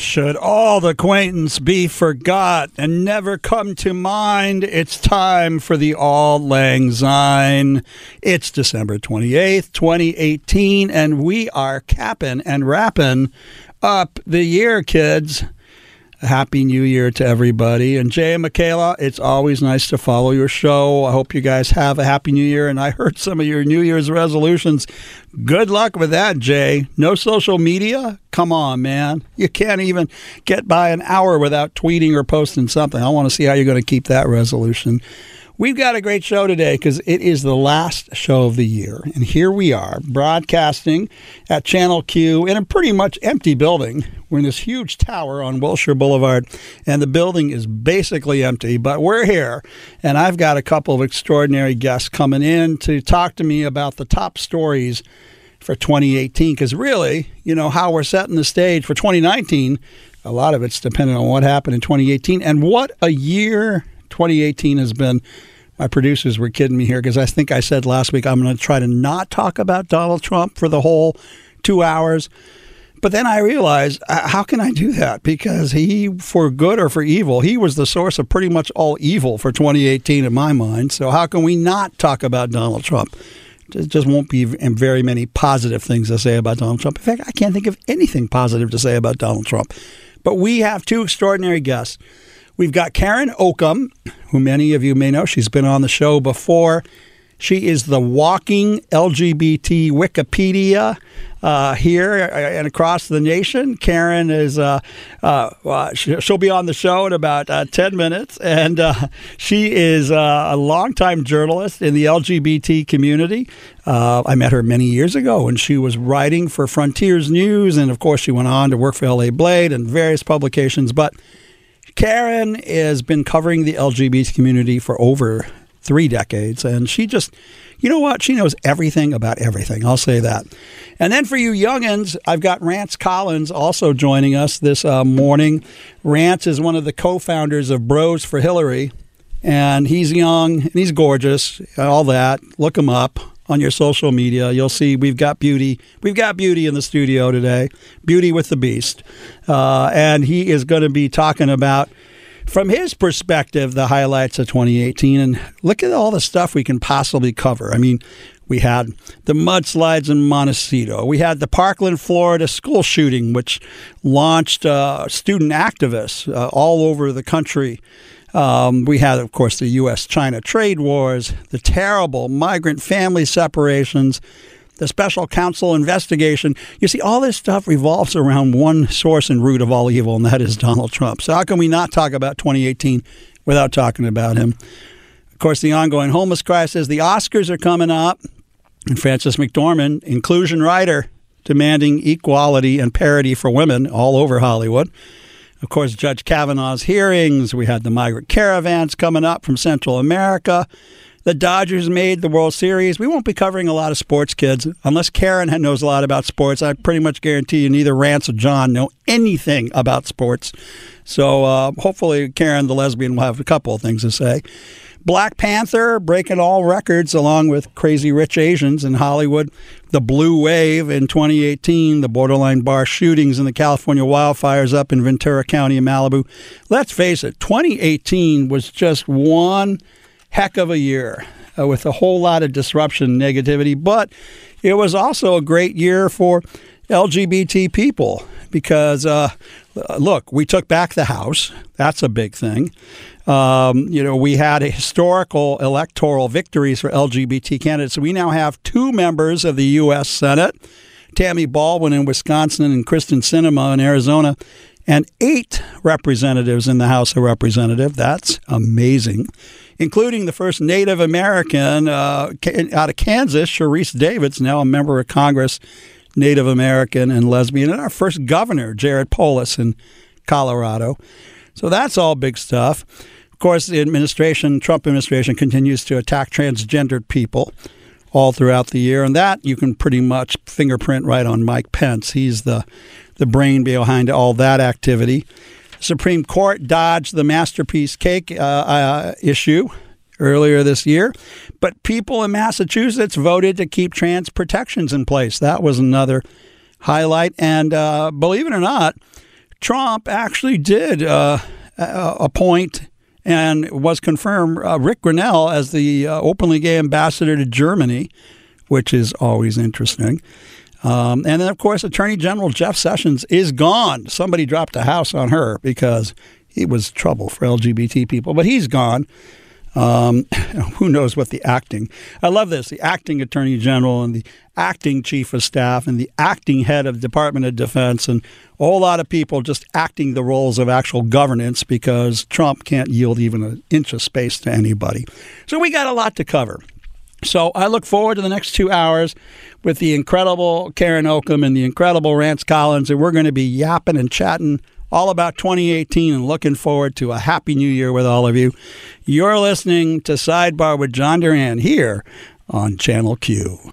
Should old acquaintance be forgot and never come to mind, it's time for the Auld Lang Syne. It's December 28th, 2018, and we are capping and wrapping up the year, kids. Happy New Year to everybody. And Jay and Michaela, it's always nice to follow your show. I hope you guys have a Happy New Year. And I heard some of your New Year's resolutions. Good luck with that, Jay. No social media? Come on, man. You can't even get by an hour without tweeting or posting something. I want to see how you're going to keep that resolution. We've got a great show today because it is the last show of the year. And here we are broadcasting at Channel Q in a pretty much empty building. We're in this huge tower on Wilshire Boulevard, and the building is basically empty, but we're here. And I've got a couple of extraordinary guests coming in to talk to me about the top stories for 2018 because really, you know, how we're setting the stage for 2019, a lot of it's dependent on what happened in 2018 and what a year 2018 has been my producers were kidding me here because I think I said last week I'm going to try to not talk about Donald Trump for the whole two hours. But then I realized, uh, how can I do that? Because he, for good or for evil, he was the source of pretty much all evil for 2018 in my mind. So how can we not talk about Donald Trump? There just won't be very many positive things to say about Donald Trump. In fact, I can't think of anything positive to say about Donald Trump. But we have two extraordinary guests. We've got Karen Ocamb, who many of you may know. She's been on the show before. She is the walking LGBT Wikipedia uh, here and across the nation. Karen is, uh, uh, she'll be on the show in about uh, 10 minutes. And uh, she is uh, a longtime journalist in the LGBT community. I met her many years ago when she was writing for Frontiers News. And of course, she went on to work for LA Blade and various publications. But Karen has been covering the LGBT community for over three decades, and she just, you know what? She knows everything about everything. I'll say that. And then for you youngins, I've got Rance Collins also joining us this uh, morning. Rance is one of the co-founders of Bros for Hillary, and he's young and he's gorgeous. All that. Look him up on your social media. You'll see we've got beauty. We've got beauty in the studio today. Beauty with the Beast, uh, and he is going to be talking about. From his perspective, the highlights of 2018, and look at all the stuff we can possibly cover. I mean, we had the mudslides in Montecito. We had the Parkland, Florida school shooting, which launched uh, student activists uh, all over the country um, we had, of course, the U.S. China trade wars, the terrible migrant family separations, the special counsel investigation. You see, all this stuff revolves around one source and root of all evil, and that is Donald Trump. So, how can we not talk about 2018 without talking about him? Of course, the ongoing homeless crisis, the Oscars are coming up, and Frances McDormand, inclusion rider, demanding equality and parity for women all over Hollywood. Of course, Judge Kavanaugh's hearings. We had the migrant caravans coming up from Central America. The Dodgers made the World Series. We won't be covering a lot of sports, kids. Unless Karen knows a lot about sports, I pretty much guarantee you neither Rance or John know anything about sports. So uh, hopefully, Karen, the lesbian, will have a couple of things to say. Black Panther breaking all records along with Crazy Rich Asians in Hollywood. The Blue Wave in 2018, the borderline bar shootings and the California wildfires up in Ventura County in Malibu. Let's face it, 2018 was just one heck of a year uh, with a whole lot of disruption negativity, but it was also a great year for LGBT people because, uh, look, we took back the House. That's a big thing. Um, you know, we had historical electoral victories for LGBT candidates. We now have two members of the U.S. Senate, Tammy Baldwin in Wisconsin and Kyrsten Sinema in Arizona, and eight representatives in the House of Representatives. That's amazing, including the first Native American uh, out of Kansas, Sharice Davids, now a member of Congress, Native American and lesbian, and our first governor, Jared Polis in Colorado. So that's all big stuff. Of course, the administration, Trump administration, continues to attack transgendered people all throughout the year, and that you can pretty much fingerprint right on Mike Pence. He's the the brain behind all that activity. Supreme Court dodged the masterpiece cake uh, uh, issue earlier this year, but people in Massachusetts voted to keep trans protections in place. That was another highlight, and uh, believe it or not Trump actually did uh, appoint and was confirmed uh, Ric Grenell as the uh, openly gay ambassador to Germany, which is always interesting. Um, and then, of course, Attorney General Jeff Sessions is gone. Somebody dropped a house on her because he was trouble for LGBT people, but he's gone. Um, who knows what the acting? I love this. The acting attorney general and the acting chief of staff and the acting head of Department of Defense and a whole lot of people just acting the roles of actual governance because Trump can't yield even an inch of space to anybody. So we got a lot to cover. So I look forward to the next two hours with the incredible Karen Ocamb and the incredible Rance Collins, and we're going to be yapping and chatting all about 2018 and looking forward to a happy new year with all of you. You're listening to Sidebar with John Duran here on Channel Q.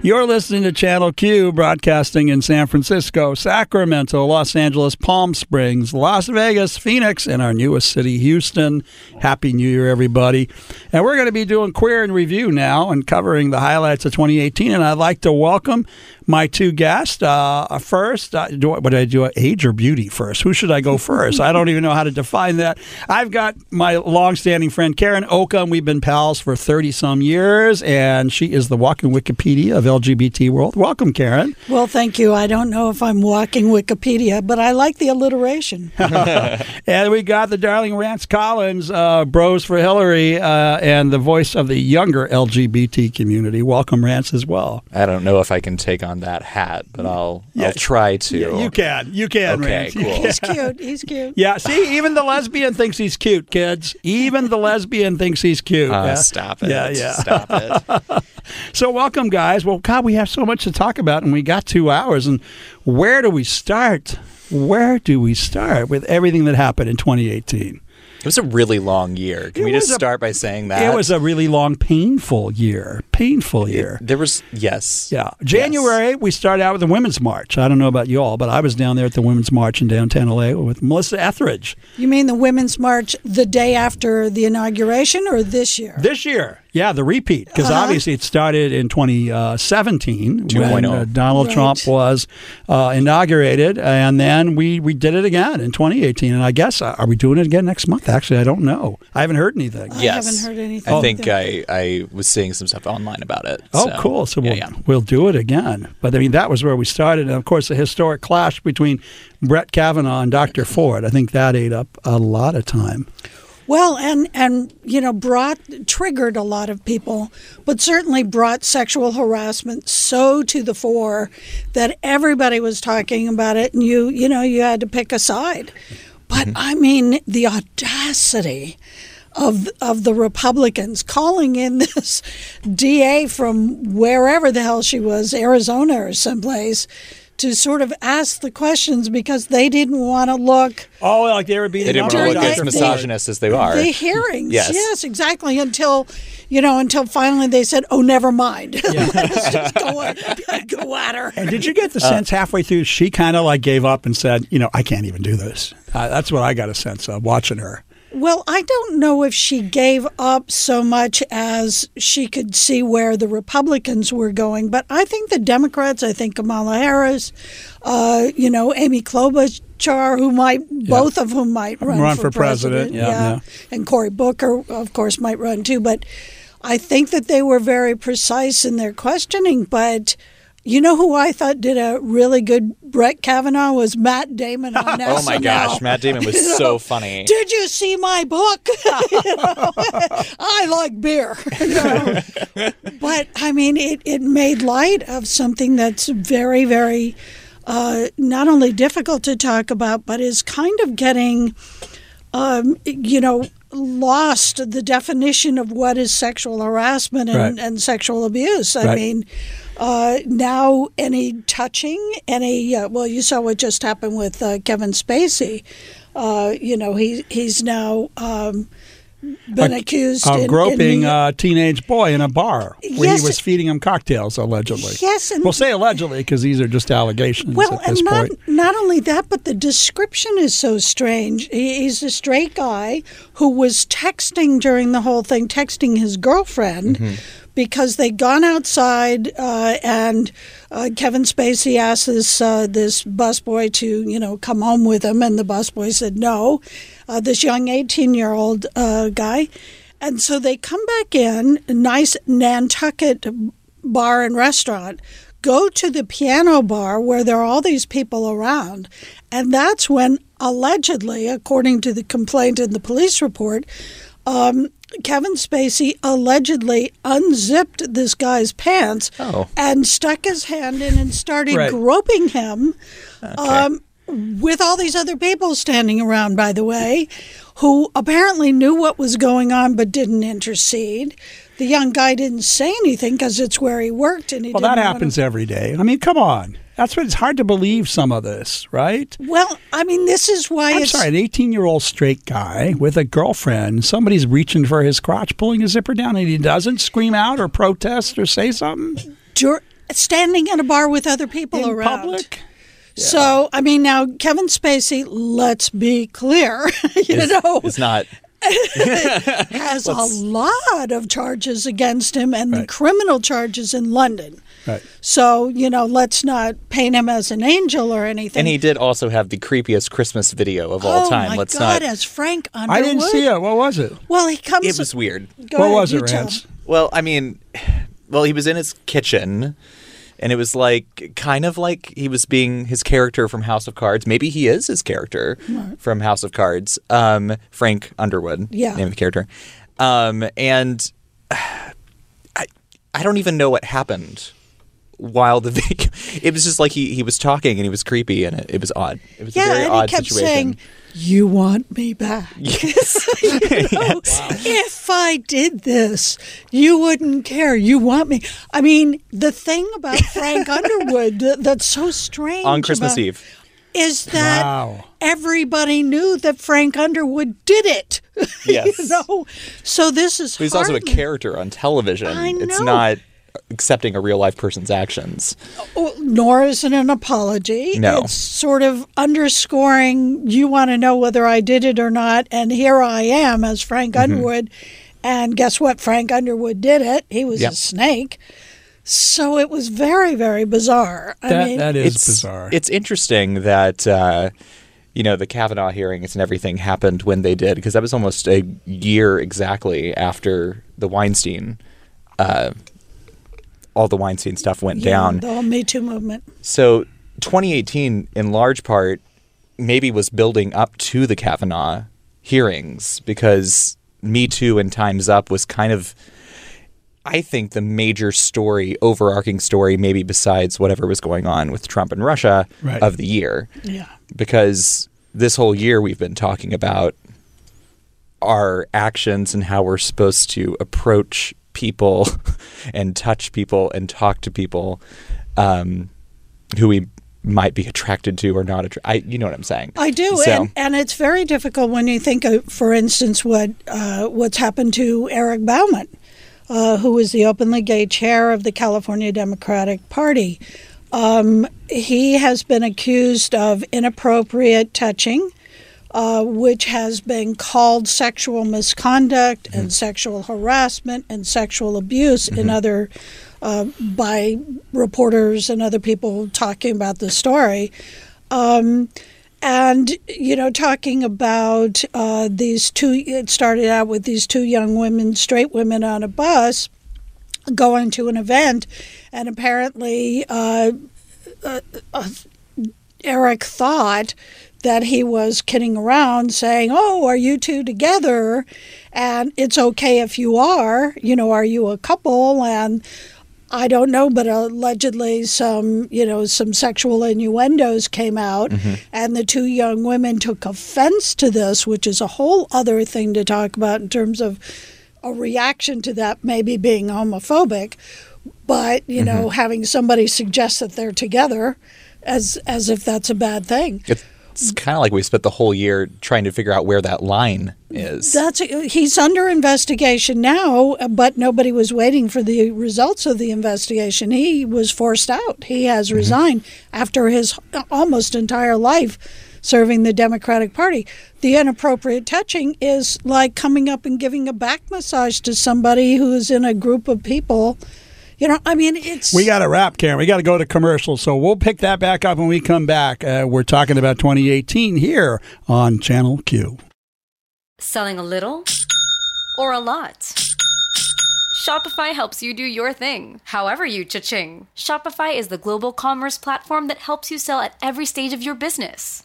You're listening to Channel Q, broadcasting in San Francisco, Sacramento, Los Angeles, Palm Springs, Las Vegas, Phoenix, and our newest city, Houston. Happy New Year, everybody. And we're going to be doing Queer in Review now and covering the highlights of 2018. And I'd like to welcome my two guests. Uh, first, uh, do, what did I do? Age or beauty first? Who should I go first? I don't even know how to define that. I've got my longstanding friend Karen Ocamb. We've been pals for 30 some years, and she is the walking Wikipedia of LGBT world. Welcome, Karen. Well, thank you. I don't know if I'm walking Wikipedia, but I like the alliteration. and we got the darling Rance Collins, uh, Bros for Hillary, uh, and the voice of the younger LGBT community. Welcome, Rance, as well. I don't know if I can take on that hat, but I'll yeah. I'll try to. Yeah, you can. You can. Okay, Rance. cool. He's cute. He's cute. Yeah. See, even the lesbian thinks he's cute, kids. Even the lesbian thinks he's cute. Uh, yeah. Stop it. Yeah. Yeah. Stop it. so, welcome, guys. Well, God, we have so much to talk about, and we got two hours. And where do we start? Where do we start with everything that happened in 2018? It was a really long year. Can It we just a- start by saying that? It was a really long, painful year. Painful year. There was yes. Yeah. January, we started out with the Women's March. I don't know about you all, but I was down there at the Women's March in downtown LA with Melissa Etheridge. You mean the Women's March the day after the inauguration or this year? This year, yeah, the repeat, because Uh-huh. obviously it started in 2017 when uh, Donald Right. Trump was uh, inaugurated, and then we, we did it again in 2018. And I guess, uh, are we doing it again next month? Actually, I don't know. I haven't heard anything. I haven't heard anything. I think. I, I was seeing some stuff online about it. Oh, cool. So yeah, we'll, yeah. we'll do it again. But I mean, that was where we started. And of course, the historic clash between Brett Kavanaugh and Dr. Ford. I think that ate up a lot of time. Well, and and you know, brought triggered a lot of people, but certainly brought sexual harassment so to the fore that everybody was talking about it, and you you know you had to pick a side. But mm-hmm. I mean, the audacity of of the Republicans calling in this DA from wherever the hell she was, Arizona or someplace. To sort of ask the questions because they didn't want to look Oh, like they were being They didn't want to look the- as misogynist as they are. the hearings. Yes. Yes. exactly. Until, you know, until finally they said, "Oh, never mind. Let's just go, at- go at her." And did you get the sense halfway through she kind of like gave up and said, you know, I can't even do this? Uh, that's what I got a sense of watching her. Well, I don't know if she gave up so much as she could see where the Republicans were going, but I think the Democrats, I think Kamala Harris, uh, you know, Amy Klobuchar, who might, both of whom might run, Run for president, yeah, yeah. and Cory Booker, of course, might run too. But I think that they were very precise in their questioning. But you know who I thought did a really good Brett Kavanaugh was Matt Damon on Oh my gosh, Matt Damon was You know, so funny. Did you see my book? You know, I like beer. you know. But I mean, it, it made light of something that's very, very uh, not only difficult to talk about, but is kind of getting, um, you know, lost the definition of what is sexual harassment and, Right. and sexual abuse. I Right. mean, uh, now any touching, any uh, well, you saw what just happened with uh, Kevin Spacey. Uh, you know, he he's now um, been accused of in- in groping a teenage boy in a bar where Yes. he was feeding him cocktails, allegedly. Yes, and- we'll say allegedly because these are just allegations Well, at this and not point. not only that, but the description is so strange. He, he's a straight guy who was texting during the whole thing, texting his girlfriend. Mm-hmm. Because they'd gone outside, uh, and uh, Kevin Spacey asked this uh, this busboy to, you know, come home with him, and the busboy said no. Uh, this young eighteen year old uh, guy, and so they come back in, nice Nantucket bar and restaurant, go to the piano bar where there are all these people around. And that's when, allegedly, according to the complaint in the police report, um, Kevin Spacey allegedly unzipped this guy's pants Oh. and stuck his hand in and started Right. groping him. Um, with all these other people standing around, by the way, who apparently knew what was going on but didn't intercede. The young guy didn't say anything because it's where he worked, and he Well, that happens every day. I mean, come on. That's what it's hard to believe some of this, right? Well, I mean, this is why I'm it's sorry, an 18 year old straight guy with a girlfriend, somebody's reaching for his crotch, pulling his zipper down, and he doesn't scream out or protest or say something dur- standing in a bar with other people in around. public. So, I mean, now Kevin Spacey, let's be clear, you know, It's not. has a lot of charges against him and the criminal charges in London. Right. So, you know, let's not paint him as an angel or anything. And he did also have the creepiest Christmas video of all oh time. my Let's God, not. as Frank Underwood. I didn't see it. What was it? Well, he comes. It was weird. Go what ahead, was it, tell. Rance? Well, I mean, well, he was in his kitchen, and it was like kind of like he was being his character from House of Cards. Maybe he is his character from House of Cards. Um, Frank Underwood, Yeah. name of the character. Um, and I, I don't even know what happened while the video. It was just like he he was talking and he was creepy and it, it was odd. It was a Yeah, very and odd he kept situation. saying, "You want me back." You know, If I did this, you wouldn't care. You want me. I mean, the thing about Frank Underwood that- that's so strange on Christmas about- Eve. is that Wow. everybody knew that Frank Underwood did it. Yes. you know, so this is. But he's also a character on television. I It's know. not accepting a real life person's actions. Well, nor is it an apology. No. It's sort of underscoring you want to know whether I did it or not, and here I am as Frank Mm-hmm. Underwood. And guess what? Frank Underwood did it. He was Yep. a snake. So it was very, very bizarre. I That, mean, that is it's bizarre. It's interesting that uh, you know the Kavanaugh hearings and everything happened when they did because that was almost a year exactly after the Weinstein, uh, all the Weinstein stuff went yeah, down. The whole Me Too movement. So 2018, in large part, maybe was building up to the Kavanaugh hearings because Me Too and Time's Up was kind of, I think, the major story, overarching story, maybe besides whatever was going on with Trump and Russia Right. of the year. Yeah. Because this whole year we've been talking about our actions and how we're supposed to approach people and touch people and talk to people um, who we might be attracted to or not attra- I you know what I'm saying. I do, So, and, and it's very difficult when you think of, for instance, what uh, what's happened to Eric Bauman, uh, who is the openly gay chair of the California Democratic Party. Um, he has been accused of inappropriate touching, uh, which has been called sexual misconduct and sexual harassment and sexual abuse in other uh, by reporters and other people talking about the story. Um, and you know, talking about uh, these two, it started out with these two young women, straight women, on a bus going to an event, and apparently uh, uh, uh, Eric thought that he was kidding around, saying, "Oh, are you two together?" And it's okay if you are. You know, are you a couple? And I don't know, but allegedly some, you know, some sexual innuendos came out, mm-hmm. and the two young women took offense to this, which is a whole other thing to talk about in terms of a reaction to that maybe being homophobic. But you know, mm-hmm. having somebody suggest that they're together, as as if that's a bad thing. It's kind of like we spent the whole year trying to figure out where that line is. That's he's under investigation now, but nobody was waiting for the results of the investigation. He was forced out. He has mm-hmm. resigned after his almost entire life serving the Democratic Party. The inappropriate touching is like coming up and giving a back massage to somebody who is in a group of people. You know, I mean, it's We got to wrap, Karen. We got to go to commercial, so we'll pick that back up when we come back. Uh, we're talking about 2018 here on Channel Q. Selling a little or a lot? Shopify helps you do your thing, however you cha-ching. Shopify is the global commerce platform that helps you sell at every stage of your business.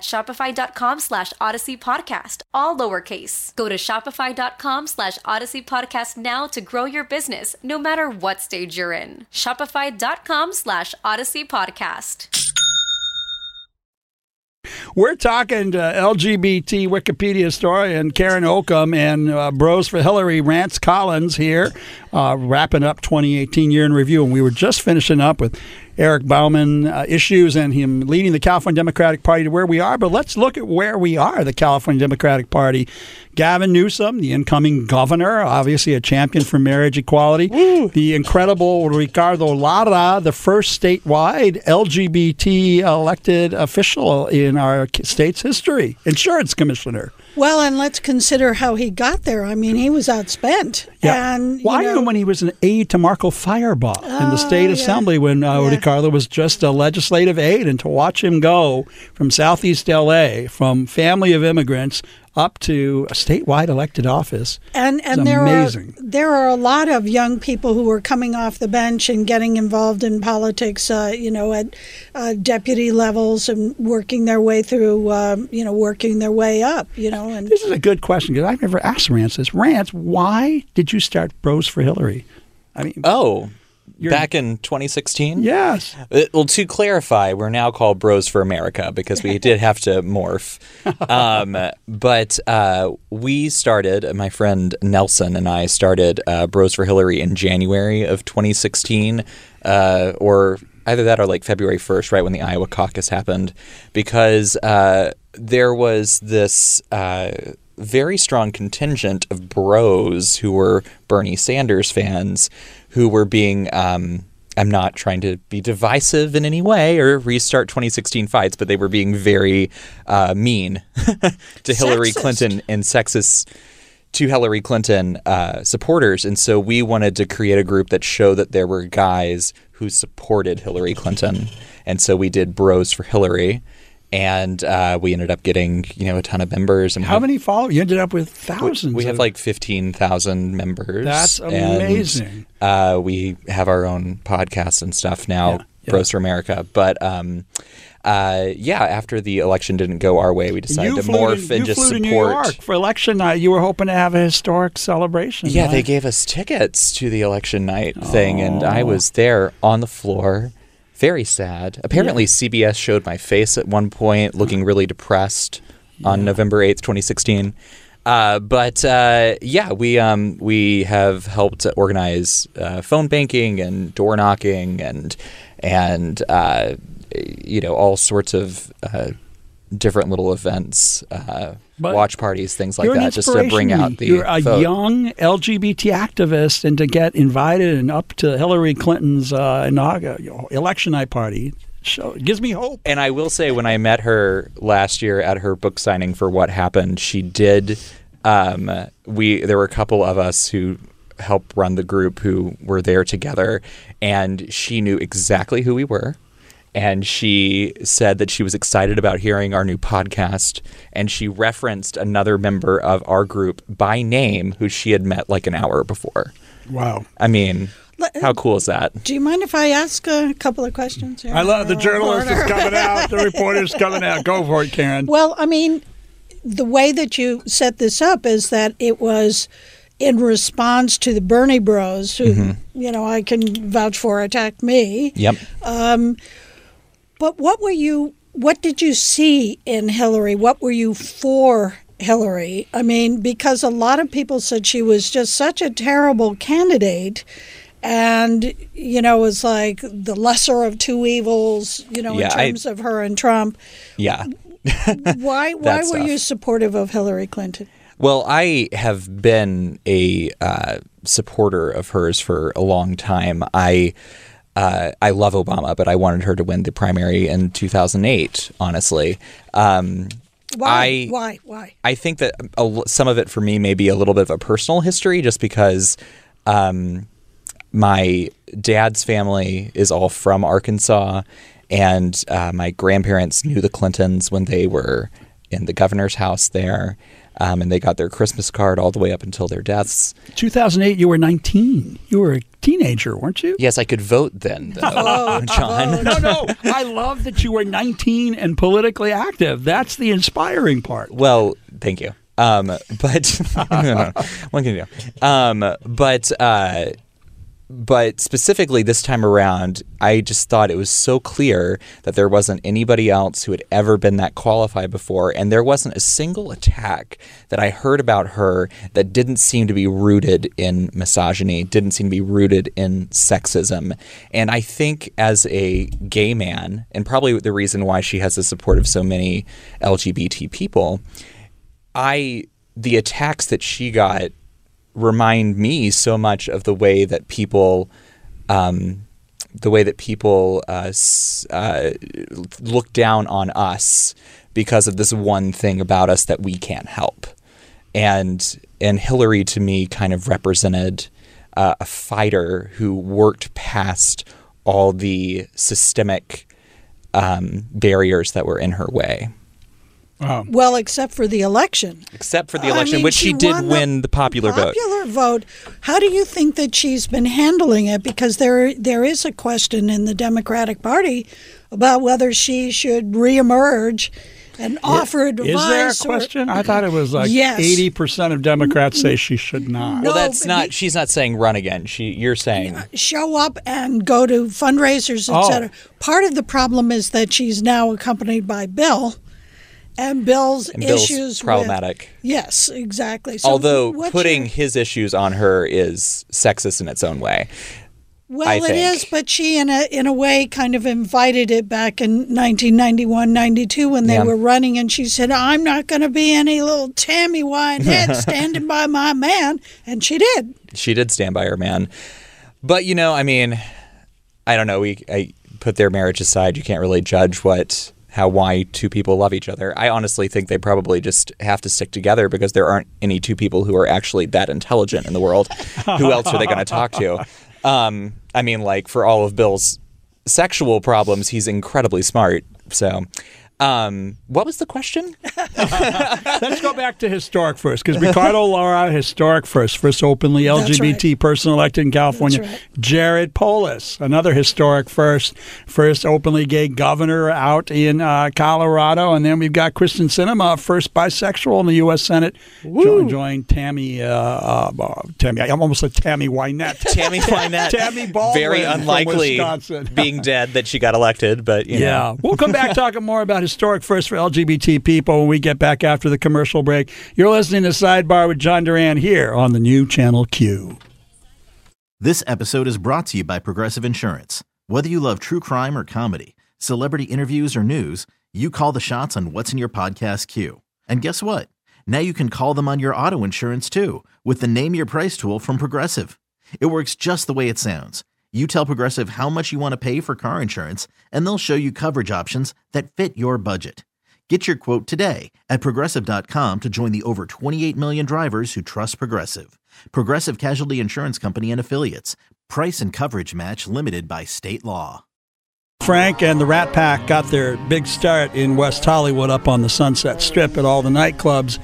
shopify.com slash odyssey podcast, all lowercase. Go to shopify.com slash odyssey podcast now to grow your business, no matter what stage you're in. Shopify.com slash odyssey podcast. We're talking to LGBT Wikipedia historian Karen Ocamb and uh, Bros for Hillary Rance Collins here, uh, wrapping up 2018 year in review. And we were just finishing up with Eric Bauman uh, issues and him leading the California Democratic Party to where we are. But let's look at where we are, the California Democratic Party. Gavin Newsom, the incoming governor, obviously a champion for marriage equality. The incredible Ricardo Lara, the first statewide LGBT elected official in our state's history, insurance commissioner. well, and let's consider how he got there. I mean, he was outspent, and you Well, I know, knew when he was an aide to Marco Firebaugh in the state yeah. assembly when uh, Yeah. Ricardo was just a legislative aide, and to watch him go from Southeast LA, from family of immigrants, up to a statewide elected office. and and It's there amazing. are there are a lot of young people who are coming off the bench and getting involved in politics. Uh, you know, at uh, deputy levels and working their way through. Um, you know, working their way up. You know, and This is a good question because I've never asked Rance this. Rance, why did you start Bros for Hillary? I mean, Oh, You're- back in 2016? yes. Uh, Well, to clarify, we're now called Bros for America because we did have to morph. Um, but uh, we started, my friend Nelson and I started uh, Bros for Hillary in January of 2016, uh, or either that or like February 1st, right when the Iowa caucus happened, because uh, there was this. Uh, very strong contingent of bros who were Bernie Sanders fans who were being um, I'm not trying to be divisive in any way or restart 2016 fights, but they were being very uh, mean to Hillary Sexist. Clinton and sexist to Hillary Clinton uh, supporters. And so we wanted to create a group that showed that there were guys who supported Hillary Clinton. And so we did Bros for Hillary. And uh, we ended up getting, you know, a ton of members. And How have- many followers? You ended up with thousands. we have like 15,000 members. That's and, amazing. uh, we have our own podcast and stuff now, Yeah, yeah. Bros for America. But um, uh, yeah, after the election didn't go our way, we decided you to morph to, and you just flew to support. New York for election night. You were hoping to have a historic celebration. Yeah, they gave us tickets to the election night thing, and I was there on the floor, very sad. Apparently, CBS showed my face at one point, looking really depressed on November 8th, 2016. Uh, but uh, yeah, we um, we have helped organize uh, phone banking and door knocking and and uh, you know all sorts of uh, different little events, uh, But watch parties, things like that, just to bring out the You're a vote. young LGBT activist, and to get invited and up to Hillary Clinton's uh, inaugural you know, election night party, so it gives me hope. And I will say, when I met her last year at her book signing for What Happened, she did. Um, we there were a couple of us who helped run the group who were there together, and she knew exactly who we were. And she said that she was excited about hearing our new podcast. And she referenced another member of our group by name who she had met like an hour before. Wow. I mean, how cool is that? Do you mind if I ask a couple of questions? Here? I love the Or- journalist is coming out, the reporter's coming out. Go for it, Karen. Well, I mean, the way that you set this up is that it was in response to the Bernie Bros, who Mm-hmm. you know I can vouch for attacked me. Yep. But what were you? What did you see in Hillary? What were you for Hillary? I mean, because a lot of people said she was just such a terrible candidate. And you know, it was like the lesser of two evils. You know, Yeah, in I- terms of her and Trump. Yeah. Why? Why were you supportive of Hillary Clinton? Well, I have been a uh, supporter of hers for a long time. I uh, I love Obama, but I wanted her to win the primary in 2008. Honestly, um, Why? I why? Why? I think that a some of it for me may be a little bit of a personal history, just because um, my dad's family is all from Arkansas, and uh, my grandparents knew the Clintons when they were in the governor's house there, um, and they got their Christmas card all the way up until their deaths. 2008, you were 19. You were a teenager, weren't you? Yes, I could vote then, though, John. No, no. I love that you were 19 and politically active. That's the inspiring part. Well, thank you. Um, but no, no, what can you do? Um, but uh, but specifically this time around, I just thought it was so clear that there wasn't anybody else who had ever been that qualified before, and there wasn't a single attack that I heard about her that didn't seem to be rooted in misogyny, didn't seem to be rooted in sexism. And I think as a gay man, and probably the reason why she has the support of so many LGBT people, I the attacks that she got remind me so much of the way that people um, the way that people uh, uh, look down on us because of this one thing about us that we can't help. And and Hillary to me kind of represented uh, a fighter who worked past all the systemic um, barriers that were in her way Well, except for the election. except for the I election, mean, which she, she did won the win the popular, vote. Popular vote. How do you think that she's been handling it? Because there there is a question in the Democratic Party about whether she should reemerge and offer advice. Is there a or- question? I thought it was like Yes. 80% of Democrats say she should not. No, Well, that's not. he- she's not saying run again. She, you're saying show up and go to fundraisers, Oh. etc. Part of the problem is that she's now accompanied by Bill, and Bill's and Bill's issues with- problematic. yes, exactly. So Although putting your- his issues on her is sexist in its own way. well, I it think. is, but she in a in a way kind of invited it back in 1991, 92 when they Yeah. were running, and she said, "I'm not going to be any little Tammy Wynette standing by my man," and she did. She did stand by her man, but you know, I mean, I don't know. We I put their marriage aside. You can't really judge what. How why two people love each other? I honestly think they probably just have to stick together because there aren't any two people who are actually that intelligent in the world. who else are they going to talk to? Um, I mean, like for all of Bill's sexual problems, he's incredibly smart. So, um, what was the question? Let's go back to historic first, because Ricardo Lara, historic first, first openly That's LGBT person elected in California. Right. Jared Polis, another historic first, first openly gay governor out in uh, Colorado, and then we've got Kyrsten Sinema, first bisexual in the U.S. Senate, jo- joined Tammy, uh, uh, uh, Tammy, I almost said Tammy Wynette. Tammy Wynette. Tammy Baldwin Very unlikely Wisconsin. being dead that she got elected, but you know. Yeah, we'll come back talking more about historic first for LGBT people when we get back after the commercial break. You're listening to Sidebar with John Duran here on the new Channel Q. This episode is brought to you by Progressive Insurance. Whether you love true crime or comedy, celebrity interviews or news, you call the shots on what's in your podcast queue. And guess what? Now you can call them on your auto insurance too with the Name Your Price tool from Progressive. It works just the way it sounds. You tell Progressive how much you want to pay for car insurance, and they'll show you coverage options that fit your budget. Get your quote today at progressive.com to join the over 28 million drivers who trust Progressive. Progressive Casualty Insurance Company and Affiliates. Price and coverage match limited by state law. Frank and the Rat Pack got their big start in West Hollywood up on the Sunset Strip at all the nightclubs.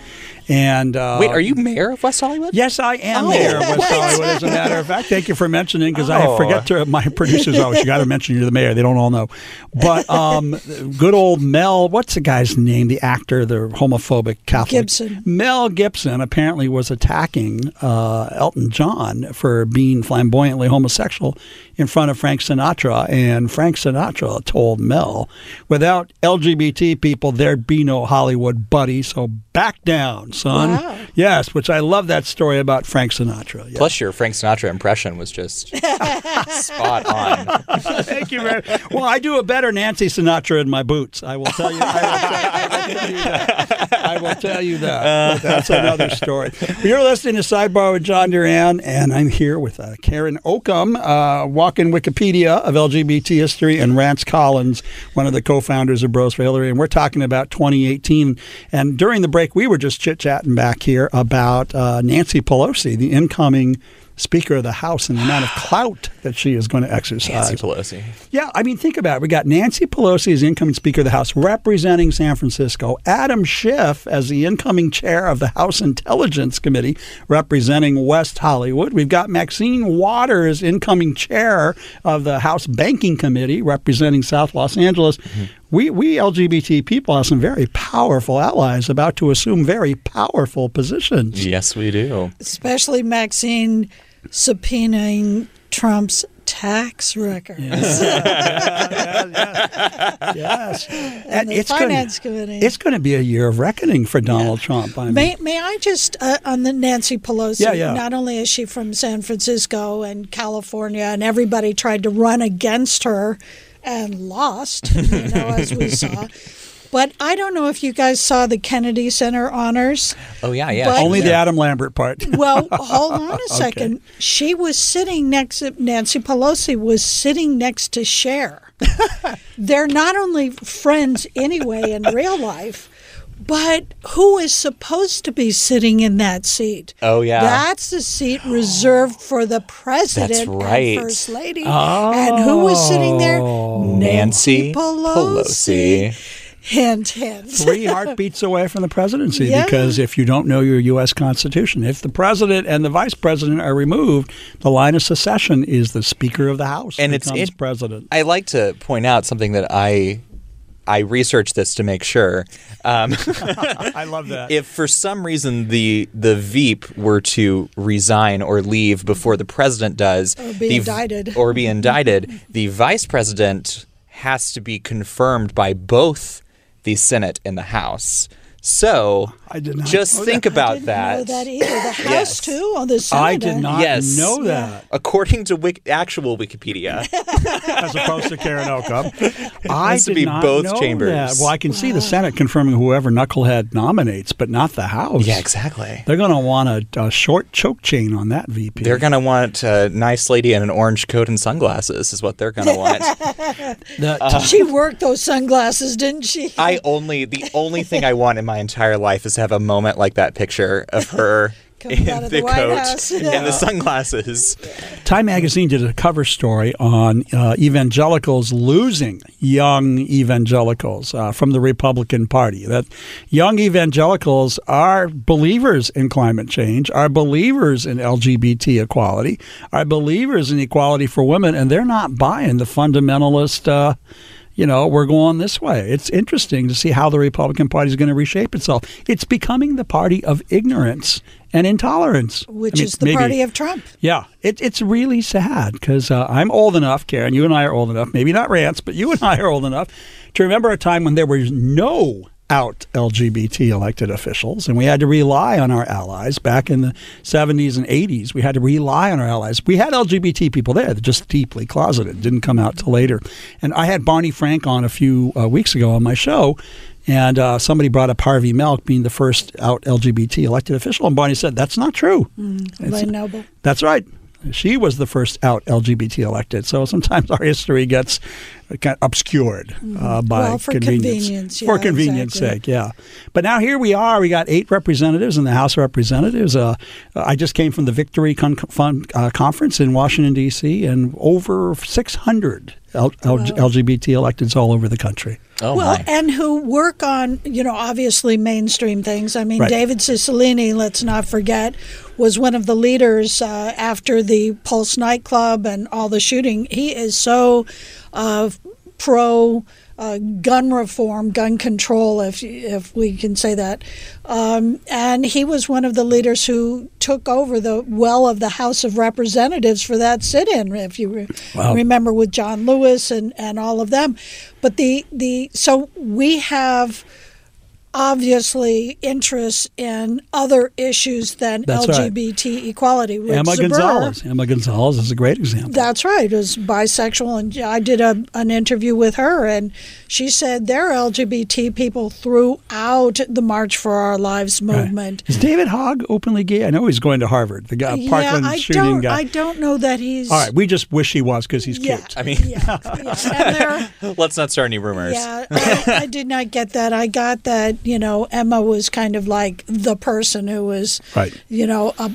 And uh, Wait, are you mayor of West Hollywood? Yes, I am Oh. mayor of West Hollywood. As a matter of fact, thank you for mentioning because I Oh. forget to. My producers always, you got to mention you're the mayor. They don't all know. But um, good old Mel, what's the guy's name? The actor, the homophobic Catholic Gibson. Mel Gibson apparently was attacking uh, Elton John for being flamboyantly homosexual in front of Frank Sinatra, and Frank Sinatra told Mel, "Without LGBT people, there'd be no Hollywood, buddy. So back down, son." Wow. Yes, which I love that story about Frank Sinatra. Yeah. Plus, your Frank Sinatra impression was just spot on. Thank you very Well, I do a better Nancy Sinatra in my boots. I will tell you. I will tell, I you that. I will tell you that. But that's another story. You're listening to Sidebar with John Duran, and I'm here with uh, Karen Ocamb, uh, walking Wikipedia of LGBT history, and Rance Collins, one of the co-founders of Bros for Hillary, and we're talking about 2018. And during the break, we were just chit-chatting back here about uh, Nancy Pelosi, the incoming. Speaker of the House and the amount of clout that she is going to exercise. Nancy Pelosi. Yeah, I mean, think about it. We got Nancy Pelosi as incoming Speaker of the House representing San Francisco, Adam Schiff as the incoming chair of the House Intelligence Committee representing West Hollywood. We've got Maxine Waters, incoming chair of the House Banking Committee representing South Los Angeles. We, we LGBT people have some very powerful allies about to assume very powerful positions. Yes, we do. Especially Maxine subpoenaing Trump's tax records. Yes. And the it's Finance gonna, Committee. It's going to be a year of reckoning for Donald Trump. I mean, May, may I just, uh, on the Nancy Pelosi, Yeah, yeah. not only is she from San Francisco and California, and everybody tried to run against her and lost, you know, as we saw. But I don't know if you guys saw the Kennedy Center honors. Oh yeah, yeah. But- only the Adam Lambert part. Well, hold on a second. She was sitting next Nancy Pelosi was sitting next to Cher. They're not only friends anyway in real life, but who is supposed to be sitting in that seat? Oh, yeah. That's the seat reserved for the president That's right. and first lady. Oh. And who oh, was sitting there? Nancy Pelosi. Pelosi. Hint, hint. Three heartbeats away from the presidency Yeah. because if you don't know your U.S. Constitution, if the president and the vice president are removed, the line of secession is the Speaker of the House And it's becomes it- president. I like to point out something that I I researched this to make sure. Um, I love that. if for some reason the the Veep were to resign or leave before the president does, Or be the, indicted. or be indicted, the vice president has to be confirmed by both the Senate and the House. So I did not just know think that. about I didn't know that either. The House Yes. too, on the Senate. I did not Yes. know that. According to Wik- actual Wikipedia, as opposed to Karen Ocamb. I has to be not both know chambers. That. Well, I can see the Senate confirming whoever Knucklehead nominates, but not the House. yeah, exactly. They're going to want a, a short choke chain on that VP. They're gonna want a nice lady in an orange coat and sunglasses. Is what they're gonna want. The- She worked those sunglasses, didn't she? I only the only thing I want in my entire life is to have a moment like that picture of her in of the, the coat House. and the sunglasses. Time magazine did a cover story on uh, evangelicals losing young evangelicals uh, from the Republican Party. That young evangelicals are believers in climate change, are believers in LGBT equality, are believers in equality for women, and they're not buying the fundamentalist. Uh, you know, we're going this way. It's interesting to see how the Republican Party is going to reshape itself. It's becoming the party of ignorance and intolerance, which I mean, is the maybe- party of Trump. Yeah, it, it's really sad because uh, I'm old enough, Karen. You and I are old enough. Maybe not Rance, but you and I are old enough to remember a time when there was no out LGBT elected officials, and we had to rely on our allies back in the 70s and 80s. We had to rely on our allies. We had LGBT people there just deeply closeted, didn't come out till later. And I had Barney Frank on a few uh, weeks ago on my show. And uh, somebody brought up Harvey Milk being the first out LGBT elected official, and Barney said that's not true. It's- Elaine Noble. that's right. She was the first out LGBT elected. So sometimes our history gets kind of obscured uh, by Mm-hmm. Well, for convenience, for yeah, convenience exactly. sake, yeah. But now here we are. We got eight representatives in the House of Representatives. Uh, I just came from the Victory Con- Fund uh, conference in Washington D.C. and over 600 L- L- LGBT electeds all over the country. Oh well, my. and who work on, you know, obviously mainstream things. I mean, Right. David Cicilline, let's not forget, was one of the leaders uh, after the Pulse nightclub and all the shooting. He is so uh, pro. Uh, gun reform, gun control, if if we can say that, um, and he was one of the leaders who took over the well of the House of Representatives for that sit-in. If you re- Wow. remember with John Lewis and, and all of them. But the, the so we have obviously interests in other issues than That's right. LGBT equality. Rick Emma Zbur- Gonzalez. Emma Gonzalez is a great example. That's right. Is bisexual, and I did a, an interview with her, and she said there are LGBT people throughout the March for Our Lives movement. Is David Hogg openly gay? I know he's going to Harvard. The guy, yeah, Parkland I shooting don't. guy. I don't know that he's. All right, we just wish he was because he's yeah, cute. I mean- yeah, yeah. And there, Let's not start any rumors. Yeah, I, I did not get that. I got that you know Emma was kind of like the person who was Right. you know up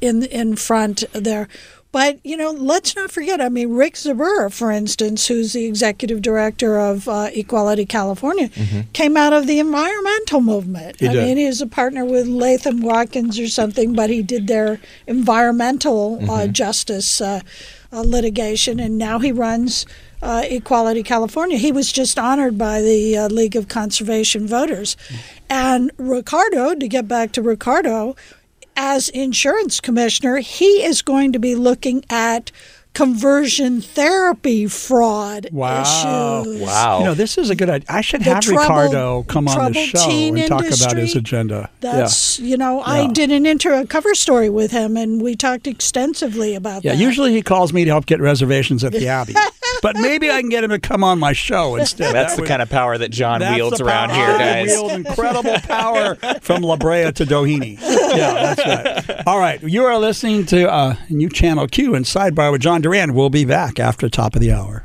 in in front there. But you know, let's not forget. I mean, Rick Zbur, for instance, who's the executive director of uh, Equality California, came out of the environmental movement. He I did. mean, he was a partner with Latham Watkins or something, but he did their environmental uh, justice uh, uh, litigation, and now he runs uh, Equality California. He was just honored by the uh, League of Conservation Voters. And Ricardo, to get back to Ricardo, as insurance commissioner, he is going to be looking at conversion therapy fraud Wow. issues. Wow. You know, this is a good idea. I should The have troubled- Ricardo come on the show teen and talk about his agenda. That's you know, I did an inter a cover story with him, and we talked extensively about yeah. that. Yeah, usually he calls me to help get reservations at the Abbey. but maybe I can get him to come on my show instead. That's That the would- kind of power that John wields around here, guys. wield incredible power from La Brea to Doheny. Yeah, that's right. All right, you are listening to uh, new Channel Q and Sidebar with John Duran. We'll be back after top of the hour.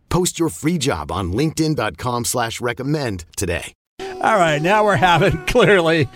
Post your free job on linkedin.com slash recommend today. All right, now we're having clearly.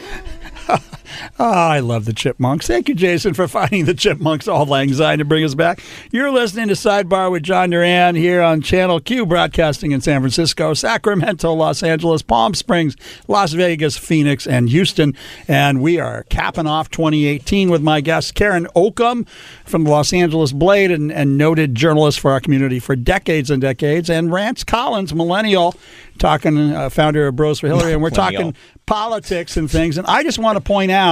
Oh, I love the chipmunks. Thank you, Jason, for finding the chipmunks auld lang syne to bring us back. You're listening to Sidebar with John Duran here on Channel Q, broadcasting in San Francisco, Sacramento, Los Angeles, Palm Springs, Las Vegas, Phoenix, and Houston. And we are capping off 2018 with my guest, Karen Ocamb from the Los Angeles Blade and, and noted journalist for our community for decades and decades, and Rance Collins, millennial, talking uh, founder of Bros for Hillary, and we're talking politics and things. And I just want to point out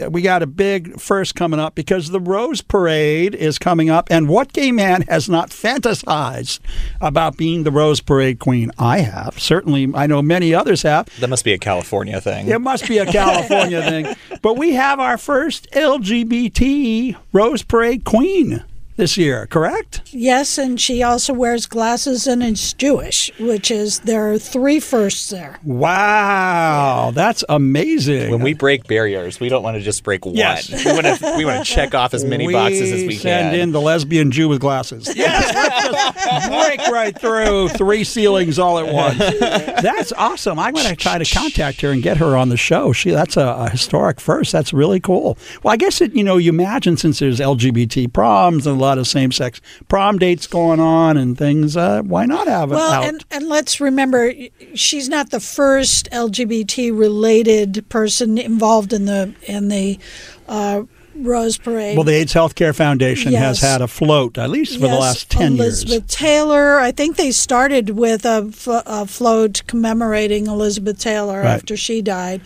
that we got a big first coming up because the Rose Parade is coming up. And what gay man has not fantasized about being the Rose Parade queen? I have. Certainly, I know many others have. That must be a California thing. It must be a California thing. But we have our first LGBT Rose Parade queen. This year, correct? Yes, and she also wears glasses and is Jewish, which is there are three firsts there. Wow, that's amazing. When we break barriers, we don't want to just break one. Yes. We want to we want to check off as many boxes as we send can. in the lesbian Jew with glasses. Yes, let's break right through three ceilings all at once. That's awesome. I'm going to try to contact her and get her on the show. She that's a, a historic first. That's really cool. Well, I guess it you know you imagine since there's LGBT proms and a lot of same sex prom dates going on and things, uh, why not have it Well, out? and, and let's remember, she's not the first LGBT related person involved in the in the uh, Rose Parade. well, the AIDS Healthcare Foundation has had a float at least for the last ten Elizabeth years. Elizabeth Taylor. I think they started with a, f- a float commemorating Elizabeth Taylor Right. after she died.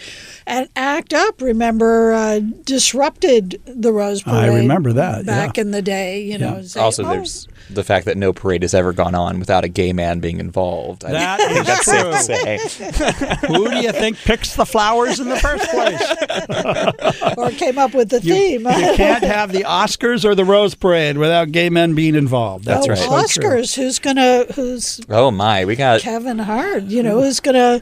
And ACT UP, remember, uh, disrupted the Rose Parade. I remember that, Back yeah. in the day, you know. saying, also, "Oh, there's the fact that no parade has ever gone on without a gay man being involved. I That think is that's true. safe to say. Who do you think picks the flowers in the first place? or came up with the You, theme. you can't have the Oscars or the Rose Parade without gay men being involved. That's oh, right. so. Oscars, who's gonna who's Oh my, we got Kevin Hart, you know, who's gonna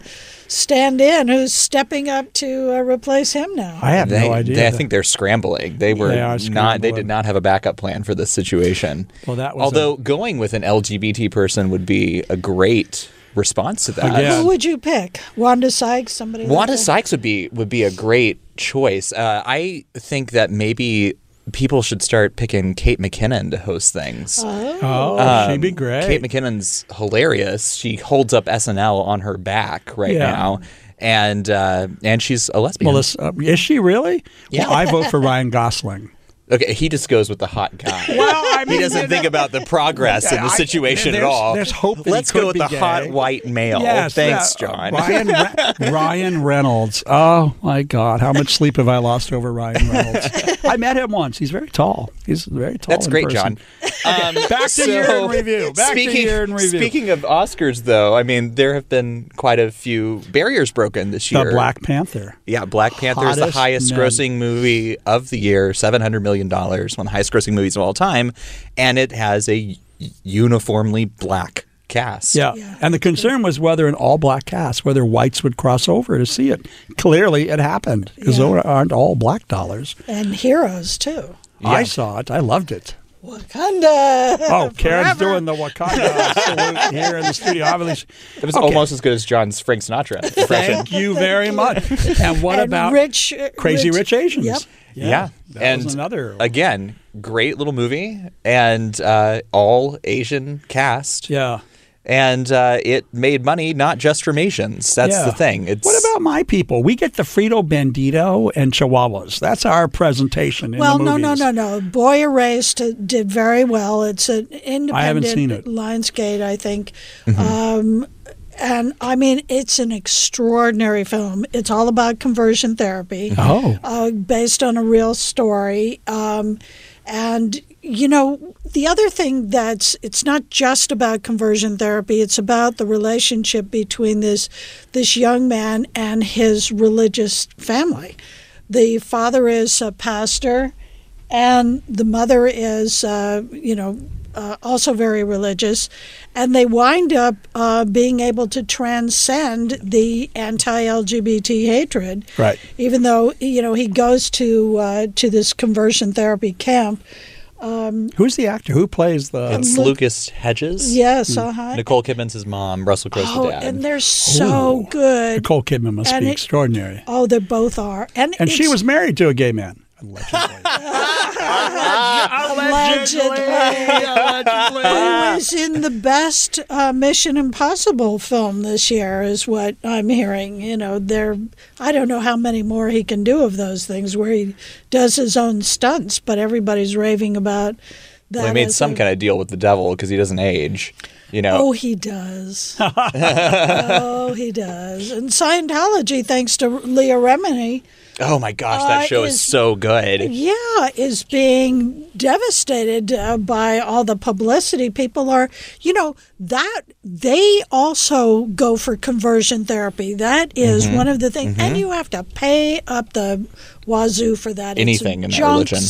stand in, who's stepping up to uh, replace him now. I have They, no idea. they- I think they're scrambling. They were They are not. They did not have a backup plan for this situation. Well, that was although going with an LGBT person would be a great response to that. Again. Who would you pick? Wanda Sykes, somebody. like Wanda that? Sykes would be would be a great choice. Uh, I think that maybe people should start picking Kate McKinnon to host things. oh, she'd be Um, great. Kate McKinnon's hilarious. She holds up SNL on her back right Yeah. now, and uh, and she's a lesbian. Melissa, uh, is she really? Yeah. Well, I vote for Ryan Gosling. okay, he just goes with the hot guy. Well, I he doesn't think about the progress in the I- situation at all. there's hope Let's go with the gay. hot white male. Yes, Thanks, yeah, John. Ryan, Re- Ryan Reynolds. Oh my God, how much sleep have I lost over Ryan Reynolds? I met him once. He's very tall. He's very tall. That's great, person. John. Um, Back to year in review. Back to speaking, year in review. Speaking of Oscars, though, I mean, there have been quite a few barriers broken this year. The. Black Panther. Yeah, Black Panther is the highest men. grossing movie of the year, $700 million, one of the highest grossing movies of all time, and it has a uniformly black cast. Yeah. And the concern was whether an all black cast, whether whites would cross over to see it. Clearly, it happened because Yeah. those aren't all black dollars. and heroes too. I saw it. I loved it. Wakanda. Oh, Karen's Forever. doing the Wakanda salute here in the studio. Obviously, It was Okay. almost as good as John's Frank Sinatra impression. Thank you very much. And what And about rich, Crazy Rich, Asians? Yep. Yeah. that and was another. again, great little movie and uh, all Asian cast. yeah. And uh, it made money not just from Asians. That's Yeah. the thing. It's What about my people? We get the Frito Bandito and Chihuahuas. That's our presentation in Well, the no, no, no, no. Boy Erased uh, did very well. It's an independent I haven't seen it. Lionsgate, I think. Um, and I mean, it's an extraordinary film. It's all about conversion therapy. Oh. uh, based on a real story. Um, and you know, the other thing that's it's not just about conversion therapy. It's about the relationship between this this young man and his religious family. The father is a pastor, and the mother is, uh, you know, uh, also very religious, and they wind up uh, being able to transcend the anti-LGBT hatred. Right. Even though you know he goes to uh, to this conversion therapy camp. Who's the actor? Who plays the. It's Lucas Hedges. Yes, uh-huh. Nicole Kidman's his mom. Russell Crowe's Oh, the dad. and they're so good. Nicole Kidman must And be it- extraordinary. Oh, they both are. And And she was married to a gay man. Allegedly. Allegedly. who is in the best uh, Mission Impossible film this year, is what I'm hearing. You know, there. I don't know how many more he can do of those things where he does his own stunts, but everybody's raving about that. well, he made some a- kind of deal with the devil because he doesn't age. You know. Oh, he does. oh, he does. And Scientology, thanks to Leah Remini, Oh my gosh, that Uh, show is is- so good. yeah, is being devastated uh, by all the publicity. People are, you know, that they also go for conversion therapy. That is Mm-hmm. one of the things, and you have to pay up the wazoo for that. Anything in that religion.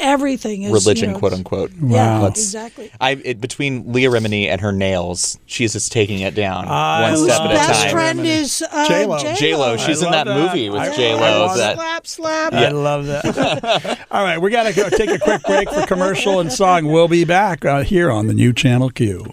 Everything is religion, you know, quote unquote. Yeah, Wow. Let's- exactly. I it, between Leah Remini and her nails, she's just taking it down I one step at a best time. friend is uh, J-Lo. J Lo, she's I in that, that. movie with I- J I Lo. love That slap slap. I love that. All right, we got to go take a quick break for commercial and song. We'll be back uh, here on the new Channel Q.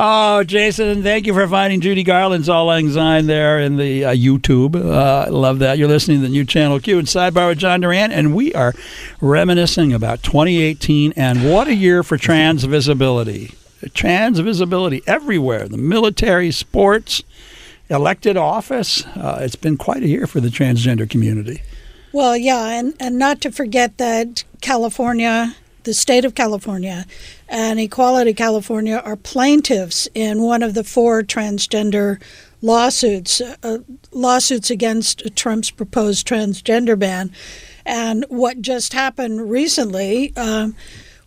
Oh, Jason, thank you for finding Judy Garland's Auld Lang there in the uh, YouTube. Uh, love that. You're listening to the new Channel Q and Sidebar with John Duran, and we are reminiscing about 2018 and what a year for trans visibility. Trans visibility everywhere the military, sports, elected office. Uh, it's been quite a year for the transgender community. Well, yeah, and, and not to forget that California, the state of California, and Equality California are plaintiffs in one of the four transgender lawsuits, uh, lawsuits against Trump's proposed transgender ban. And what just happened recently um,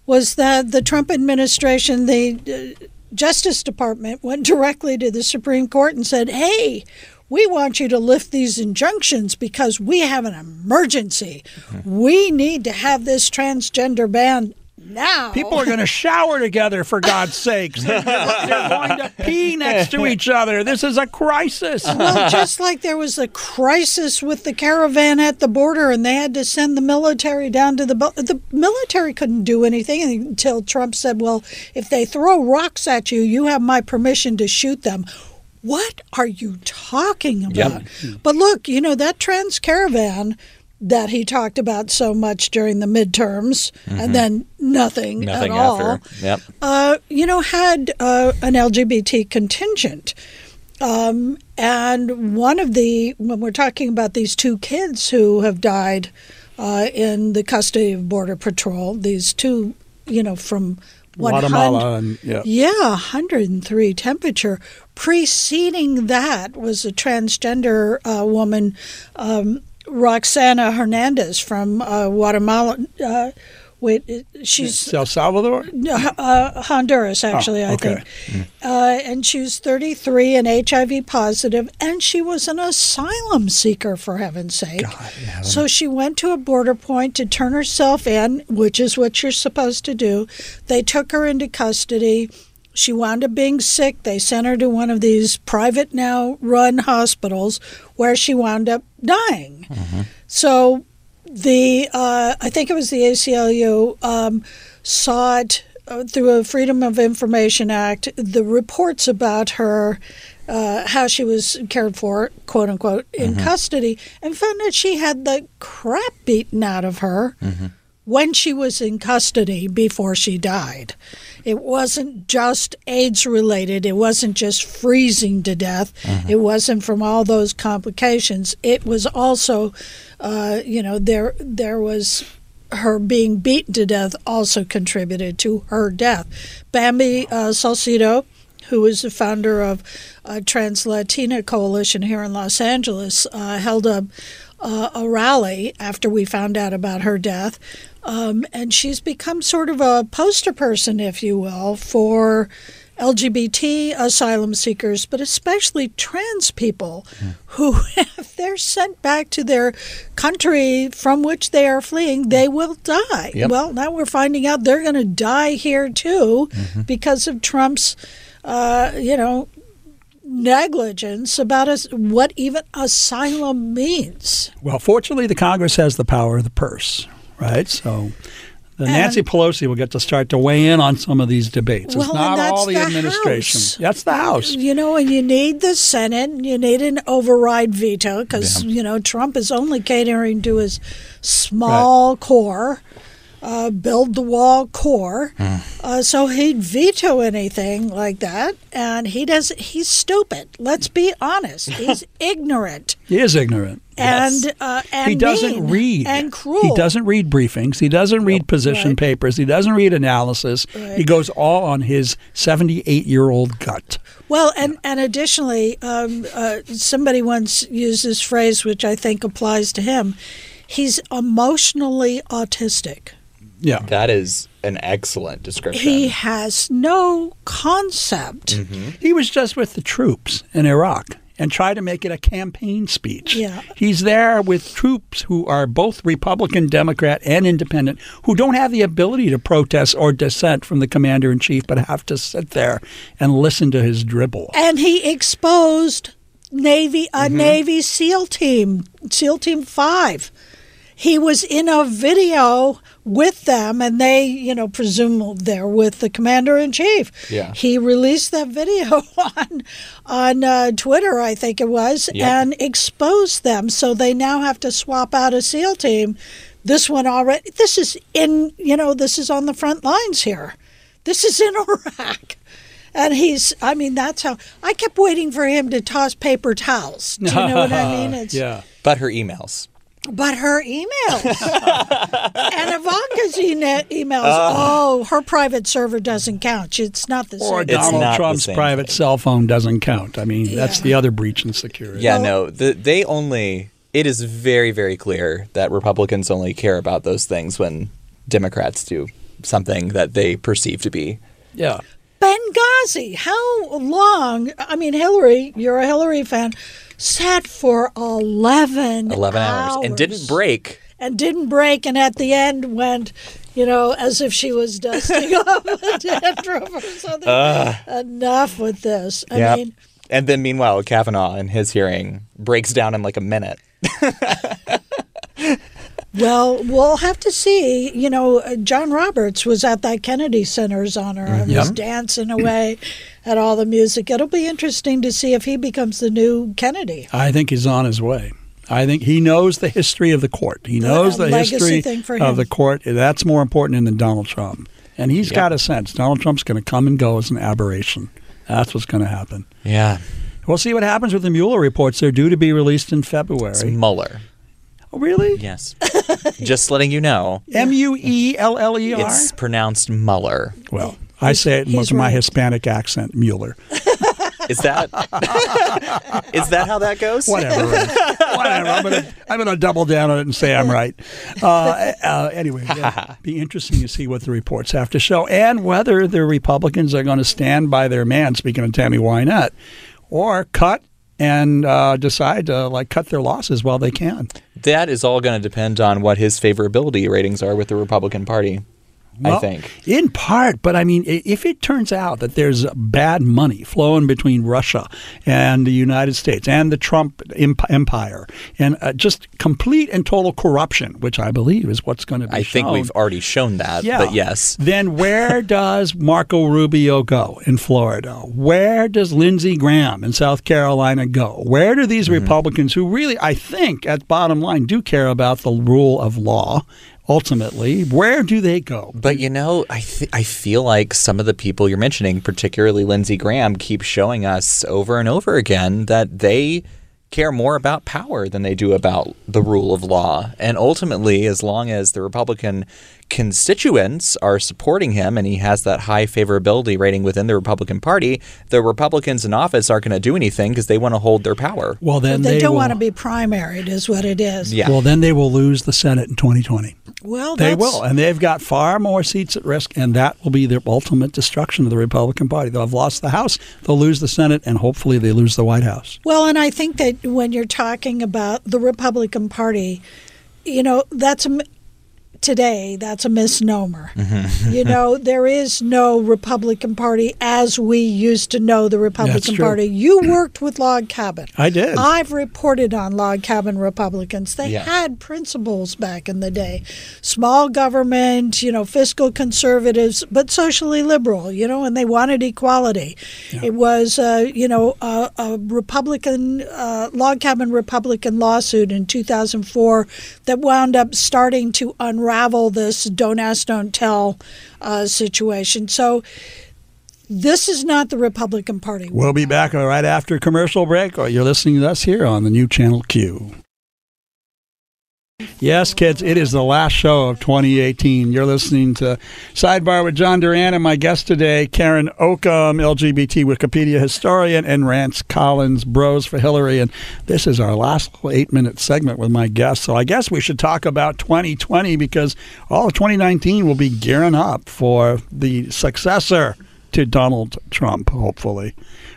was that the Trump administration, the uh, Justice Department, went directly to the Supreme Court and said, hey, we want you to lift these injunctions because we have an emergency. We need to have this transgender ban now. People are going to shower together, for God's sakes. They're, they're going to pee next to each other. This is a crisis. well, just like there was a crisis with the caravan at the border, and they had to send the military down to the bu- the military couldn't do anything until Trump said, "Well, if they throw rocks at you, you have my permission to shoot them." What are you talking about? But look, you know that trans caravan that he talked about so much during the midterms, and then nothing, nothing at all after. Yep. uh, you know, had uh, an LGBT contingent. Um, and one of the, when we're talking about these two kids who have died uh, in the custody of Border Patrol, these two, you know, from Guatemala and yeah. yeah, 103 temperature. Preceding that was a transgender uh, woman, um, Roxana Hernandez from uh, Guatemala. Uh, wait, she's El Salvador? uh, Honduras, actually, I okay. think. Uh, and she was 33 and HIV positive, and she was an asylum seeker, for heaven's sake. So she went to a border point to turn herself in, which is what you're supposed to do. They took her into custody. She wound up being sick. They sent her to one of these private now run hospitals where she wound up dying. So the uh, I think it was the ACLU um, sought uh, through a Freedom of Information Act the reports about her. Uh, how she was cared for, quote unquote, in custody, and found that she had the crap beaten out of her when she was in custody before she died. It wasn't just AIDS related. It wasn't just freezing to death. It wasn't from all those complications. It was also, uh, you know, there there was her being beaten to death also contributed to her death. Bambi uh, Salcido, who is the founder of uh, Trans Latina Coalition here in Los Angeles, uh, held a, uh, a rally after we found out about her death. Um, and she's become sort of a poster person, if you will, for LGBT asylum seekers, but especially trans people who, if they're sent back to their country from which they are fleeing, they will die. Yep. Well, now we're finding out they're going to die here too because of Trump's, uh, you know, negligence about us, what even asylum means. Well, fortunately, the Congress has the power of the purse, right? So the Nancy Pelosi will get to start to weigh in on some of these debates. Well, it's not all the, the administration. House. That's the House. You know, and you need the Senate, and you need an override veto because, you know, Trump is only catering to his small core. Uh, build the wall core. Hmm. Uh, so he'd veto anything like that, and he does. He's stupid. Let's be honest. He's ignorant He is ignorant. and uh, and he doesn't read and cruel. He doesn't read briefings. He doesn't read position Right. papers. He doesn't read analysis. He goes all on his 78 year old gut. Well, and and additionally, um, uh, somebody once used this phrase, which I think applies to him. He's emotionally autistic. Yeah. That is an excellent description. He has no concept. Mm-hmm. He was just with the troops in Iraq and tried to make it a campaign speech. Yeah. He's there with troops who are both Republican, Democrat, and independent who don't have the ability to protest or dissent from the commander in chief, but have to sit there and listen to his dribble. And he exposed Navy a mm-hmm. Navy SEAL team, SEAL Team Five. He was in a video with them, and they, you know, presume they're with the commander in chief. Yeah. He released that video on on uh, Twitter, I think it was, Yep. and exposed them. So they now have to swap out a SEAL team. This one already. This is in. You know, this is on the front lines here. This is in Iraq. And he's, I mean, that's how I kept waiting for him to toss paper towels. Do you know what I mean? It's, Yeah. but her emails. But her emails and Ivanka's e- emails, uh. oh, her private server doesn't count. It's not the same. It's Donald not Trump's private thing. cell phone doesn't count. I mean, that's the other breach in security. Yeah, no, the, they only. It is very, very clear that Republicans only care about those things when Democrats do something that they perceive to be. Yeah. Benghazi, how long? I mean, Hillary, you're a Hillary fan, sat for 11, 11 hours, and didn't break. and didn't break, and at the end went, you know, as if she was dusting off a tantrum or something. Enough with this. I Yep. mean, and then meanwhile, Kavanaugh in his hearing breaks down in like a minute. well, we'll have to see. You know, uh, John Roberts was at that Kennedy Center's honor and was dancing away at all the music. It'll be interesting to see if he becomes the new Kennedy. I think he's on his way. I think he knows the history of the court. He knows a the history of the court. That's more important than Donald Trump. And he's Yep. got a sense Donald Trump's going to come and go as an aberration. That's what's going to happen. Yeah. We'll see what happens with the Mueller reports. They're due to be released in It's February. Mueller. Oh, really? Yes. Just letting you know. M U E L L E R? It's pronounced Muller. Well, I say it he's with my. Hispanic accent, Mueller. Is that is that how that goes? Whatever. Whatever. I'm going to I'm gonna double down on it and say I'm right. Uh, uh, anyway, yeah, be interesting to see what the reports have to show and whether the Republicans are going to stand by their man, speaking of Tammy Wynette, or cut and uh, decide to like cut their losses while they can. That is all going to depend on what his favorability ratings are with the Republican Party. I think. In part, but I mean, if it turns out that there's bad money flowing between Russia and the United States and the Trump empire and uh, just complete and total corruption, which I believe is what's going to be I think we've already shown that. yeah. But yes. Then where does Marco Rubio go in Florida? Where does Lindsey Graham in South Carolina go? Where do these Mm-hmm. Republicans, who really, I think, at bottom line, do care about the rule of law, ultimately, where do they go? But you know, I th- I feel like some of the people you're mentioning, particularly Lindsey Graham, keep showing us over and over again that they care more about power than they do about the rule of law. And ultimately, as long as the Republican constituents are supporting him and he has that high favorability rating within the Republican Party, the Republicans in office aren't going to do anything because they want to hold their power. Well, then they, they, don't will, want to be primaried, is what it is. Yeah. Well, then they will lose the Senate in 2020. Well, They that's, will, and they've got far more seats at risk, and that will be their ultimate destruction of the Republican Party. They'll have lost the House, they'll lose the Senate, and hopefully they lose the White House. Well, and I think that when you're talking about the Republican Party, you know, that's a m- today that's a misnomer. Mm-hmm. you know, there is no Republican Party as we used to know the Republican. Party. You worked with Log Cabin. I did. I've reported on Log Cabin Republicans. They Yeah. had principles back in the day. Small government, you know, fiscal conservatives, but socially liberal, you know, and they wanted equality. It was, uh, you know, a, a Republican, uh, Log Cabin Republican lawsuit in 2004 that wound up starting to unravel unravel this don't ask, don't tell uh, situation. So this is not the Republican Party. We'll be back right after commercial break, you're listening to us here on the new channel Q. Yes, kids, it is the last show of 2018. You're listening to Sidebar with John Duran and my guest today, Karen Ocamb, LGBT Wikipedia historian, and Rance Collins, Bros for Hillary. And this is our last eight minute segment with my guest. So I guess we should talk about 2020 because all of 2019 will be gearing up for the successor to Donald Trump, hopefully.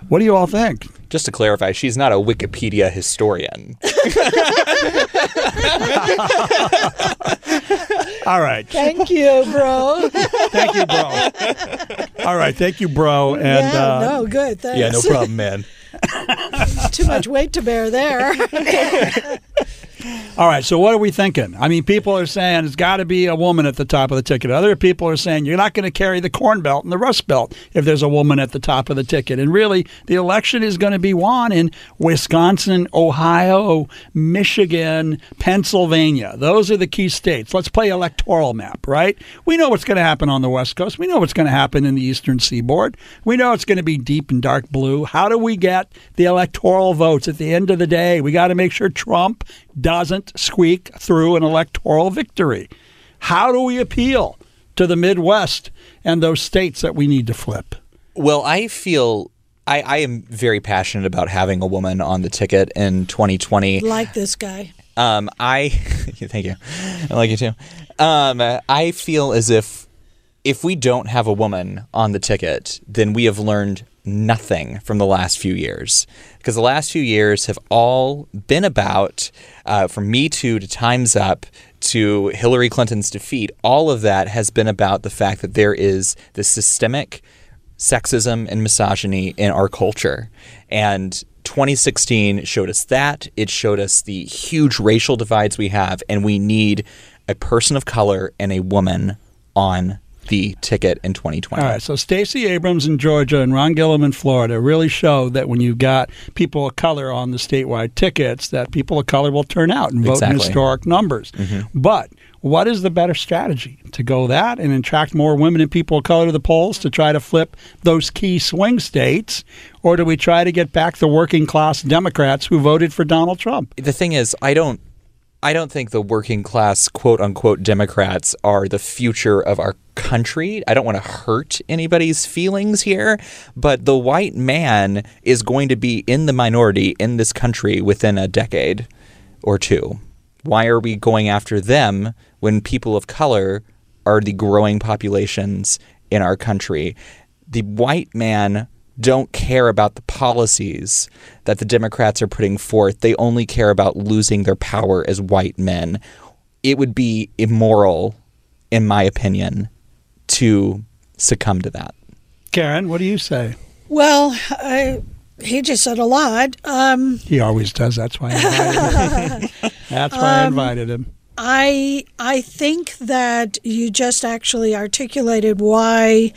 What do you all think? Just to clarify, she's not a Wikipedia historian. All right. Thank you, bro. Thank you, bro. All right. Thank you, bro. And yeah, uh, no, good. Thanks. yeah, no problem, man. Too much weight to bear there. All right, so what are we thinking? I mean, people are saying it's got to be a woman at the top of the ticket. Other people are saying you're not going to carry the Corn Belt and the Rust Belt if there's a woman at the top of the ticket. And really, the election is going to be won in Wisconsin, Ohio, Michigan, Pennsylvania. Those are the key states. Let's play electoral map, right? We know what's going to happen on the West Coast. We know what's going to happen in the Eastern Seaboard. We know it's going to be deep and dark blue. How do we get the electoral votes at the end of the day? We got to make sure Trump doesn't squeak through an electoral victory. How do we appeal to the Midwest and those states that we need to flip? Well, I feel I, I am very passionate about having a woman on the ticket in 2020. like this guy. Um, I thank you. I like you too. Um, I feel as if if we don't have a woman on the ticket, then we have learned nothing from the last few years. Because the last few years have all been about, uh, from Me Too to Time's Up to Hillary Clinton's defeat, all of that has been about the fact that there is this systemic sexism and misogyny in our culture. And 2016 showed us that. It showed us the huge racial divides we have, and we need a person of color and a woman on the ticket in 2020. All right, so Stacey Abrams in Georgia and Ron Gillum in Florida really show that when you've got people of color on the statewide tickets, that people of color will turn out and vote in historic numbers. Mm-hmm. But what is the better strategy? To go that and attract more women and people of color to the polls to try to flip those key swing states? Or do we try to get back the working class Democrats who voted for Donald Trump? the thing is, I don't I don't think the working class quote unquote Democrats are the future of our country. I don't want to hurt anybody's feelings here, but the white man is going to be in the minority in this country within a decade or two. Why are we going after them when people of color are the growing populations in our country? The white man don't care about the policies that the Democrats are putting forth. They only care about losing their power as white men. It would be immoral, in my opinion, to succumb to that. Karen, what do you say? Well, I, he just said a lot. Um, He always does. That's why I invited him. That's why I invited him. I I think that you just actually articulated why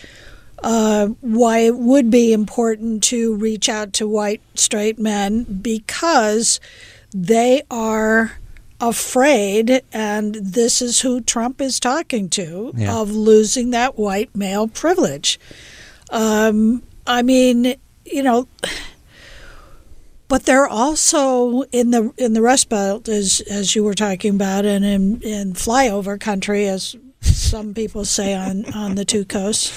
uh, why it would be important to reach out to white straight men because they are afraid, and this is who Trump is talking to, Yeah. of losing that white male privilege. Um, I mean, you know, but they're also in the in the Rust Belt, as as you were talking about, and in in flyover country, as some people say on on the two coasts.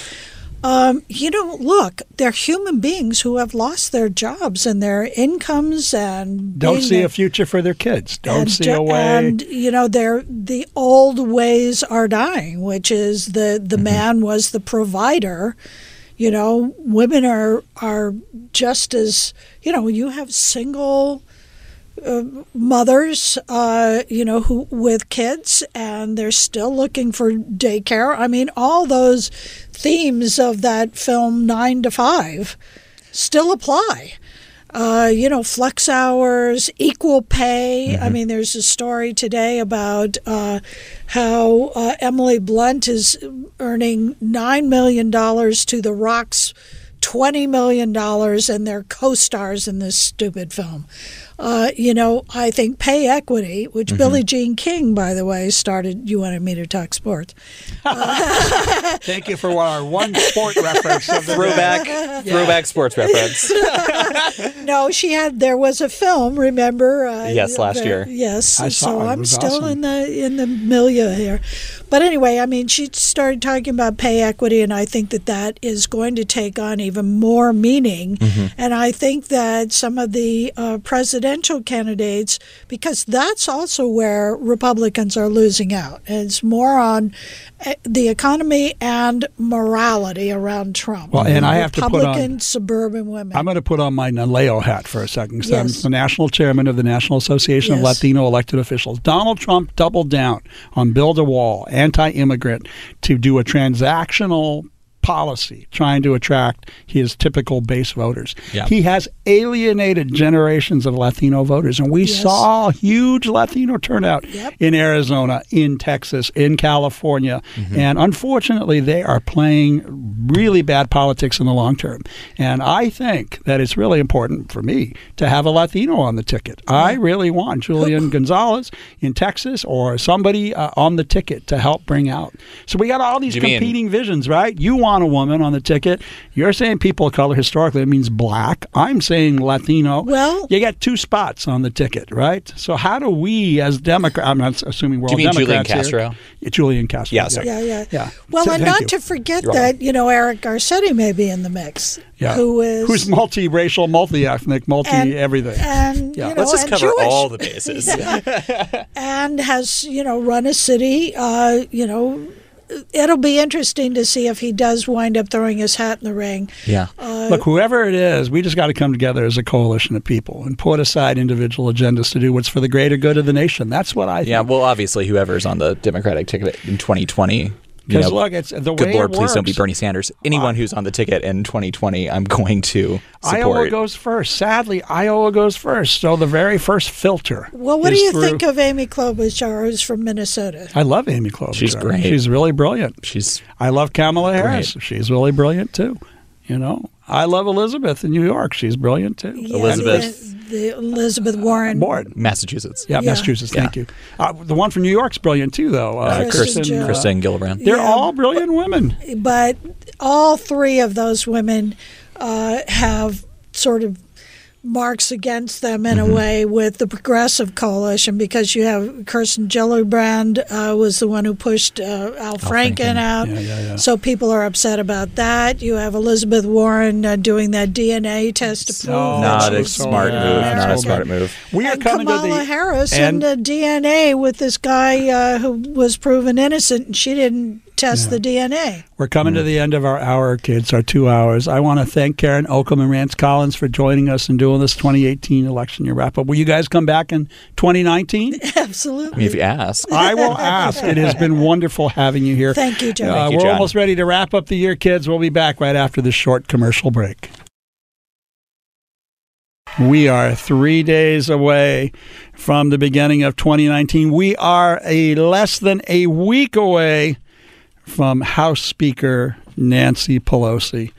Um, you know, look, they're human beings who have lost their jobs and their incomes and Don't see the- a future for their kids. Don't and see a way. And you know, they're the old ways are dying, which is the the Mm-hmm. man was the provider. You know, women are are just as you know. You have single uh, mothers, uh, you know, who with kids, and they're still looking for daycare. I mean, all those themes of that film Nine to Five still apply. Uh, you know, flex hours, equal pay. I mean, there's a story today about uh, how uh, Emily Blunt is earning $9 million to The Rock's $20 million and they're co stars in this stupid film. Uh, you know, I think pay equity, which Mm-hmm. Billie Jean King, by the way, started. You wanted me to talk sports. Thank you for our one sport reference of the day. Throwback, throwback sports reference. No, she had. There was a film. Remember? Uh, Yes, last there- year. Yes. I saw so it. It I'm was still awesome. in the in the milieu here. But anyway, I mean, she started talking about pay equity, and I think that that is going to take on even more meaning. Mm-hmm. And I think that some of the uh, presidential candidates, because that's also where Republicans are losing out. It's more on uh, the economy and morality around Trump. Well, and I have to put on- Republican suburban women. I'm going to put on my NALEO hat for a second. I'm Yes. the national chairman of the National Association of Latino Elected Officials. Donald Trump doubled down on build a wall, anti-immigrant, to do a transactional policy trying to attract his typical base voters. Yeah. He has alienated generations of Latino voters and we Yes. saw huge Latino turnout Yep. in Arizona, in Texas, in California. Mm-hmm. And unfortunately, they are playing really bad politics in the long term. And I think that it's really important for me to have a Latino on the ticket. I really want Julian Gonzalez in Texas or somebody uh, on the ticket to help bring out. So we got all these You mean- competing visions, right? You want a woman on the ticket. You're saying people of color historically it means black. I'm saying Latino. Well- you get two spots on the ticket, right? So how do we as Democrats? I'm not assuming we're Do you all mean Julian Democrats here. Castro? Yeah, Julian Castro. Yeah, sorry. Yeah, yeah, Yeah. Well, So and not you. to forget You're that you know Eric Garcetti may be in the mix. Yeah. Who is who's multiracial, multi-ethnic, multi and, everything. And Yeah. you know, Let's just and cover Jewish, all the bases. and has you know run a city. Uh, you know, it'll be interesting to see if he does wind up throwing his hat in the ring. yeah. Uh, Look, whoever it is, we just got to come together as a coalition of people and put aside individual agendas to do what's for the greater good of the nation. That's what I think. Yeah, well, obviously, whoever's on the Democratic ticket in 2020. You Because know, look, it's the good Lord, it please don't be. Bernie Sanders. Anyone who's on the ticket in 2020, I'm going to support. Iowa goes first. Sadly, Iowa goes first. So the very first filter. Well, what do you through- think of Amy Klobuchar, who's from Minnesota? I love Amy Klobuchar. She's great. She's really brilliant. She's I love Kamala Harris. Great. She's really brilliant too. You know, I love Elizabeth in New York. She's brilliant too. Yeah, Elizabeth. The, the Elizabeth Warren. Board. Massachusetts. Yeah, Yeah. Massachusetts. Thank you. Uh, the one from New York's brilliant too, though. Uh, Kristen Kristen. Jones. uh, Kirsten Gillibrand. they're Yeah. all brilliant women. but all three of those women uh, have sort of marks against them in Mm-hmm. a way with the progressive coalition because you have Kirsten Gillibrand uh, was the one who pushed uh, Al Franken out. Yeah, yeah, yeah. So people are upset about that. You have Elizabeth Warren uh, doing that DNA test to prove Oh, that Not a smart yeah, move. that's Not a smart move. We are and coming Kamala to the Harris and and, the DNA with this guy uh, who was proven innocent, and she didn't test the DNA. We're coming to the end of our hour, kids, our two hours. I want to thank Karen Ocamb and Rance Collins for joining us and doing this 2018 election year wrap up. Will you guys come back in 2019? Absolutely. I mean, if you ask. I will ask. It has been wonderful having you here. Thank you, John. Uh, Thank you, we're John. almost ready to wrap up the year, kids. We'll be back right after this short commercial break. We are three days away from the beginning of 2019. We are a less than a week away from House Speaker Nancy Pelosi.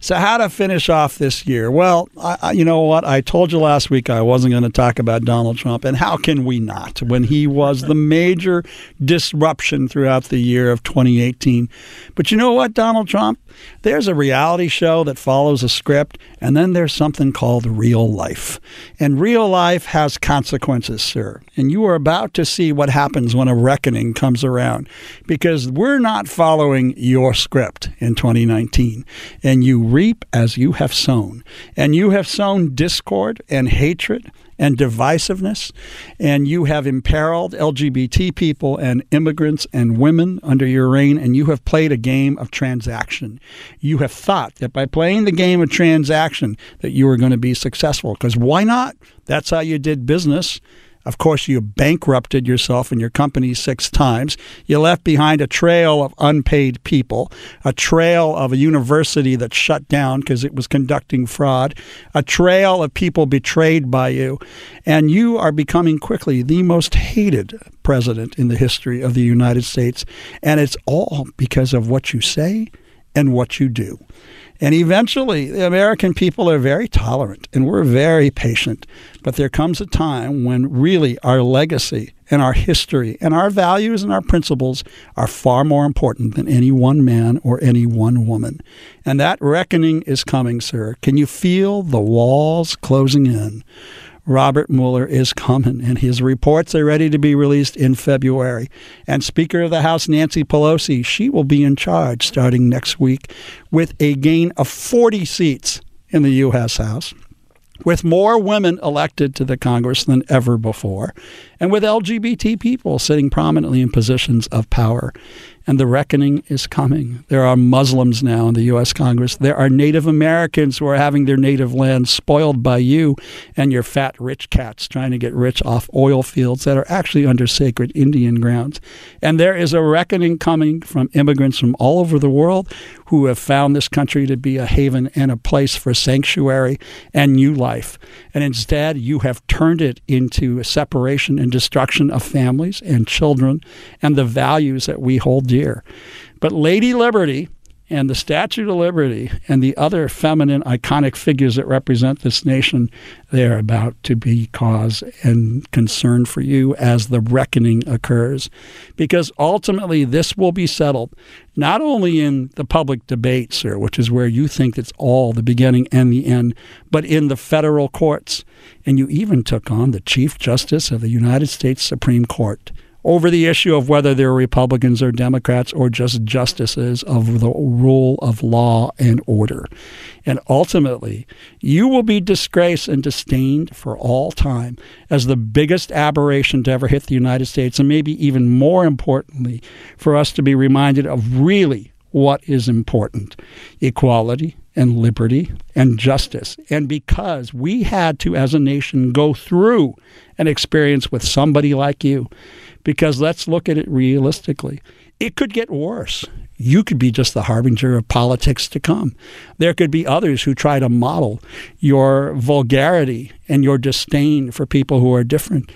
So, how to finish off this year? Well, I, you know what? I told you last week I wasn't going to talk about Donald Trump, and how can we not when he was the major disruption throughout the year of 2018? But you know what, Donald Trump? There's a reality show that follows a script, and then there's something called real life. And real life has consequences, sir. And you are about to see what happens when a reckoning comes around because we're not following your script in 2019. And you reap as you have sown. And you have sown discord and hatred and divisiveness, and you have imperiled LGBT people and immigrants and women under your reign, and you have played a game of transaction. You have thought that by playing the game of transaction that you were going to be successful, because why not? That's how you did business. Of course, you bankrupted yourself and your company six times. You left behind a trail of unpaid people, a trail of a university that shut down because it was conducting fraud, a trail of people betrayed by you. And you are becoming quickly the most hated president in the history of the United States. And it's all because of what you say and what you do. And eventually, the American people are very tolerant and we're very patient. But there comes a time when really our legacy and our history and our values and our principles are far more important than any one man or any one woman. And that reckoning is coming, sir. Can you feel the walls closing in? Robert Mueller is coming, and his reports are ready to be released in February. And Speaker of the House Nancy Pelosi, she will be in charge starting next week with a gain of 40 seats in the U.S. House with more women elected to the Congress than ever before, and with LGBT people sitting prominently in positions of power. And the reckoning is coming. There are Muslims now in the U.S. Congress. There are Native Americans who are having their native land spoiled by you and your fat rich cats trying to get rich off oil fields that are actually under sacred Indian grounds. And there is a reckoning coming from immigrants from all over the world who have found this country to be a haven and a place for sanctuary and new life. And instead, you have turned it into a separation and destruction of families and children and the values that we hold dear. But Lady Liberty and the Statue of Liberty and the other feminine iconic figures that represent this nation, they're about to be cause and concern for you as the reckoning occurs. Because ultimately, this will be settled not only in the public debate, sir, which is where you think it's all the beginning and the end, but in the federal courts. And you even took on the Chief Justice of the United States Supreme Court over the issue of whether they're Republicans or Democrats or just justices of the rule of law and order. And ultimately, you will be disgraced and disdained for all time as the biggest aberration to ever hit the United States, and maybe even more importantly, for us to be reminded of really what is important equality and liberty and justice. And because we had to, as a nation, go through an experience with somebody like you, because let's look at it realistically. It could get worse. You could be just the harbinger of politics to come. There could be others who try to model your vulgarity and your disdain for people who are different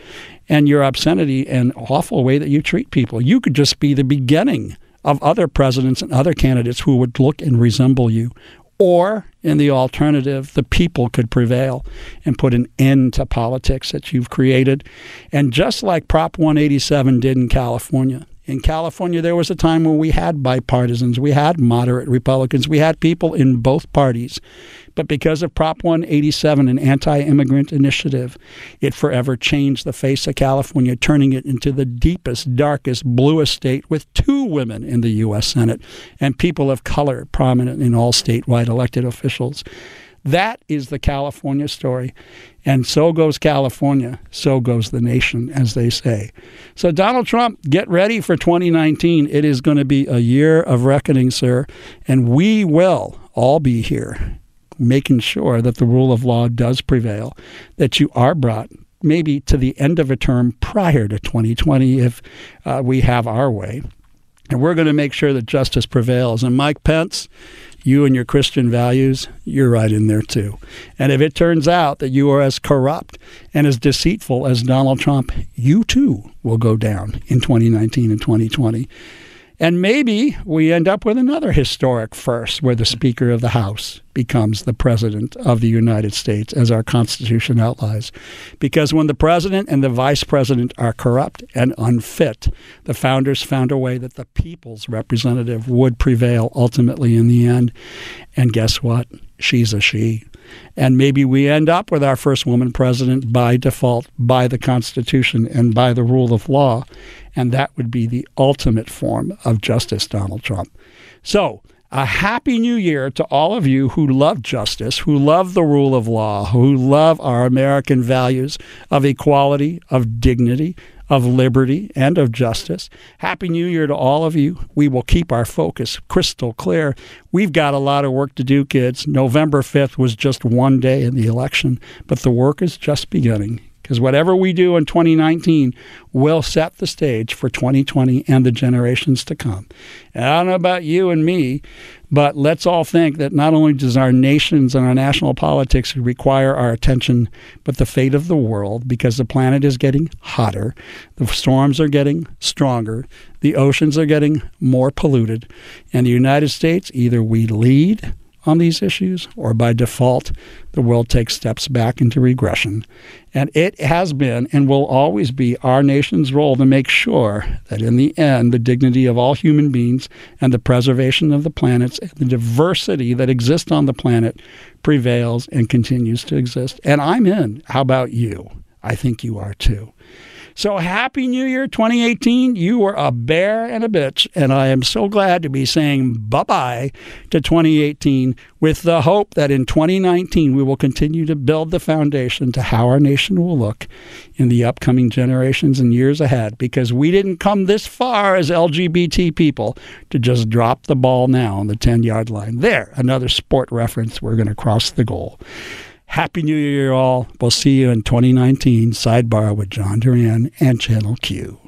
and your obscenity and awful way that you treat people. You could just be the beginning of other presidents and other candidates who would look and resemble you or, in the alternative, the people could prevail and put an end to politics that you've created. And just like Prop 187 did in California, in California, there was a time when we had bipartisans, we had moderate Republicans, we had people in both parties. But because of Prop 187, an anti immigrant initiative, it forever changed the face of California, turning it into the deepest, darkest, bluest state with two women in the U.S. Senate and people of color prominent in all statewide elected officials. That is the California story. And so goes California, so goes the nation, as they say. So, Donald Trump, get ready for 2019. It is going to be a year of reckoning, sir. And we will all be here making sure that the rule of law does prevail, that you are brought maybe to the end of a term prior to 2020 if uh, we have our way. And we're going to make sure that justice prevails. And Mike Pence, you and your Christian values, you're right in there too. And if it turns out that you are as corrupt and as deceitful as Donald Trump, you too will go down in 2019 and 2020. And maybe we end up with another historic first where the Speaker of the House becomes the President of the United States, as our Constitution outlines. Because when the President and the Vice President are corrupt and unfit, the founders found a way that the people's representative would prevail ultimately in the end. And guess what? She's a she. And maybe we end up with our first woman president by default, by the Constitution, and by the rule of law. And that would be the ultimate form of justice, Donald Trump. So, a happy new year to all of you who love justice, who love the rule of law, who love our American values of equality, of dignity, of liberty, and of justice. Happy New Year to all of you. We will keep our focus crystal clear. We've got a lot of work to do, kids. November 5th was just one day in the election, but the work is just beginning because whatever we do in 2019 will set the stage for 2020 and the generations to come. And I don't know about you and me, but let's all think that not only does our nations and our national politics require our attention, but the fate of the world, because the planet is getting hotter, the storms are getting stronger, the oceans are getting more polluted, and the United States either we lead on these issues, or by default, the world takes steps back into regression. And it has been and will always be our nation's role to make sure that in the end, the dignity of all human beings and the preservation of the planets and the diversity that exists on the planet prevails and continues to exist. And I'm in. How about you? I think you are too. So happy New Year 2018. You were a bear and a bitch, and I am so glad to be saying bye bye to 2018 with the hope that in 2019 we will continue to build the foundation to how our nation will look in the upcoming generations and years ahead because we didn't come this far as LGBT people to just drop the ball now on the 10 yard line. There, another sport reference. We're going to cross the goal. Happy New Year, all. We'll see you in 2019. Sidebar with John Duran and Channel Q.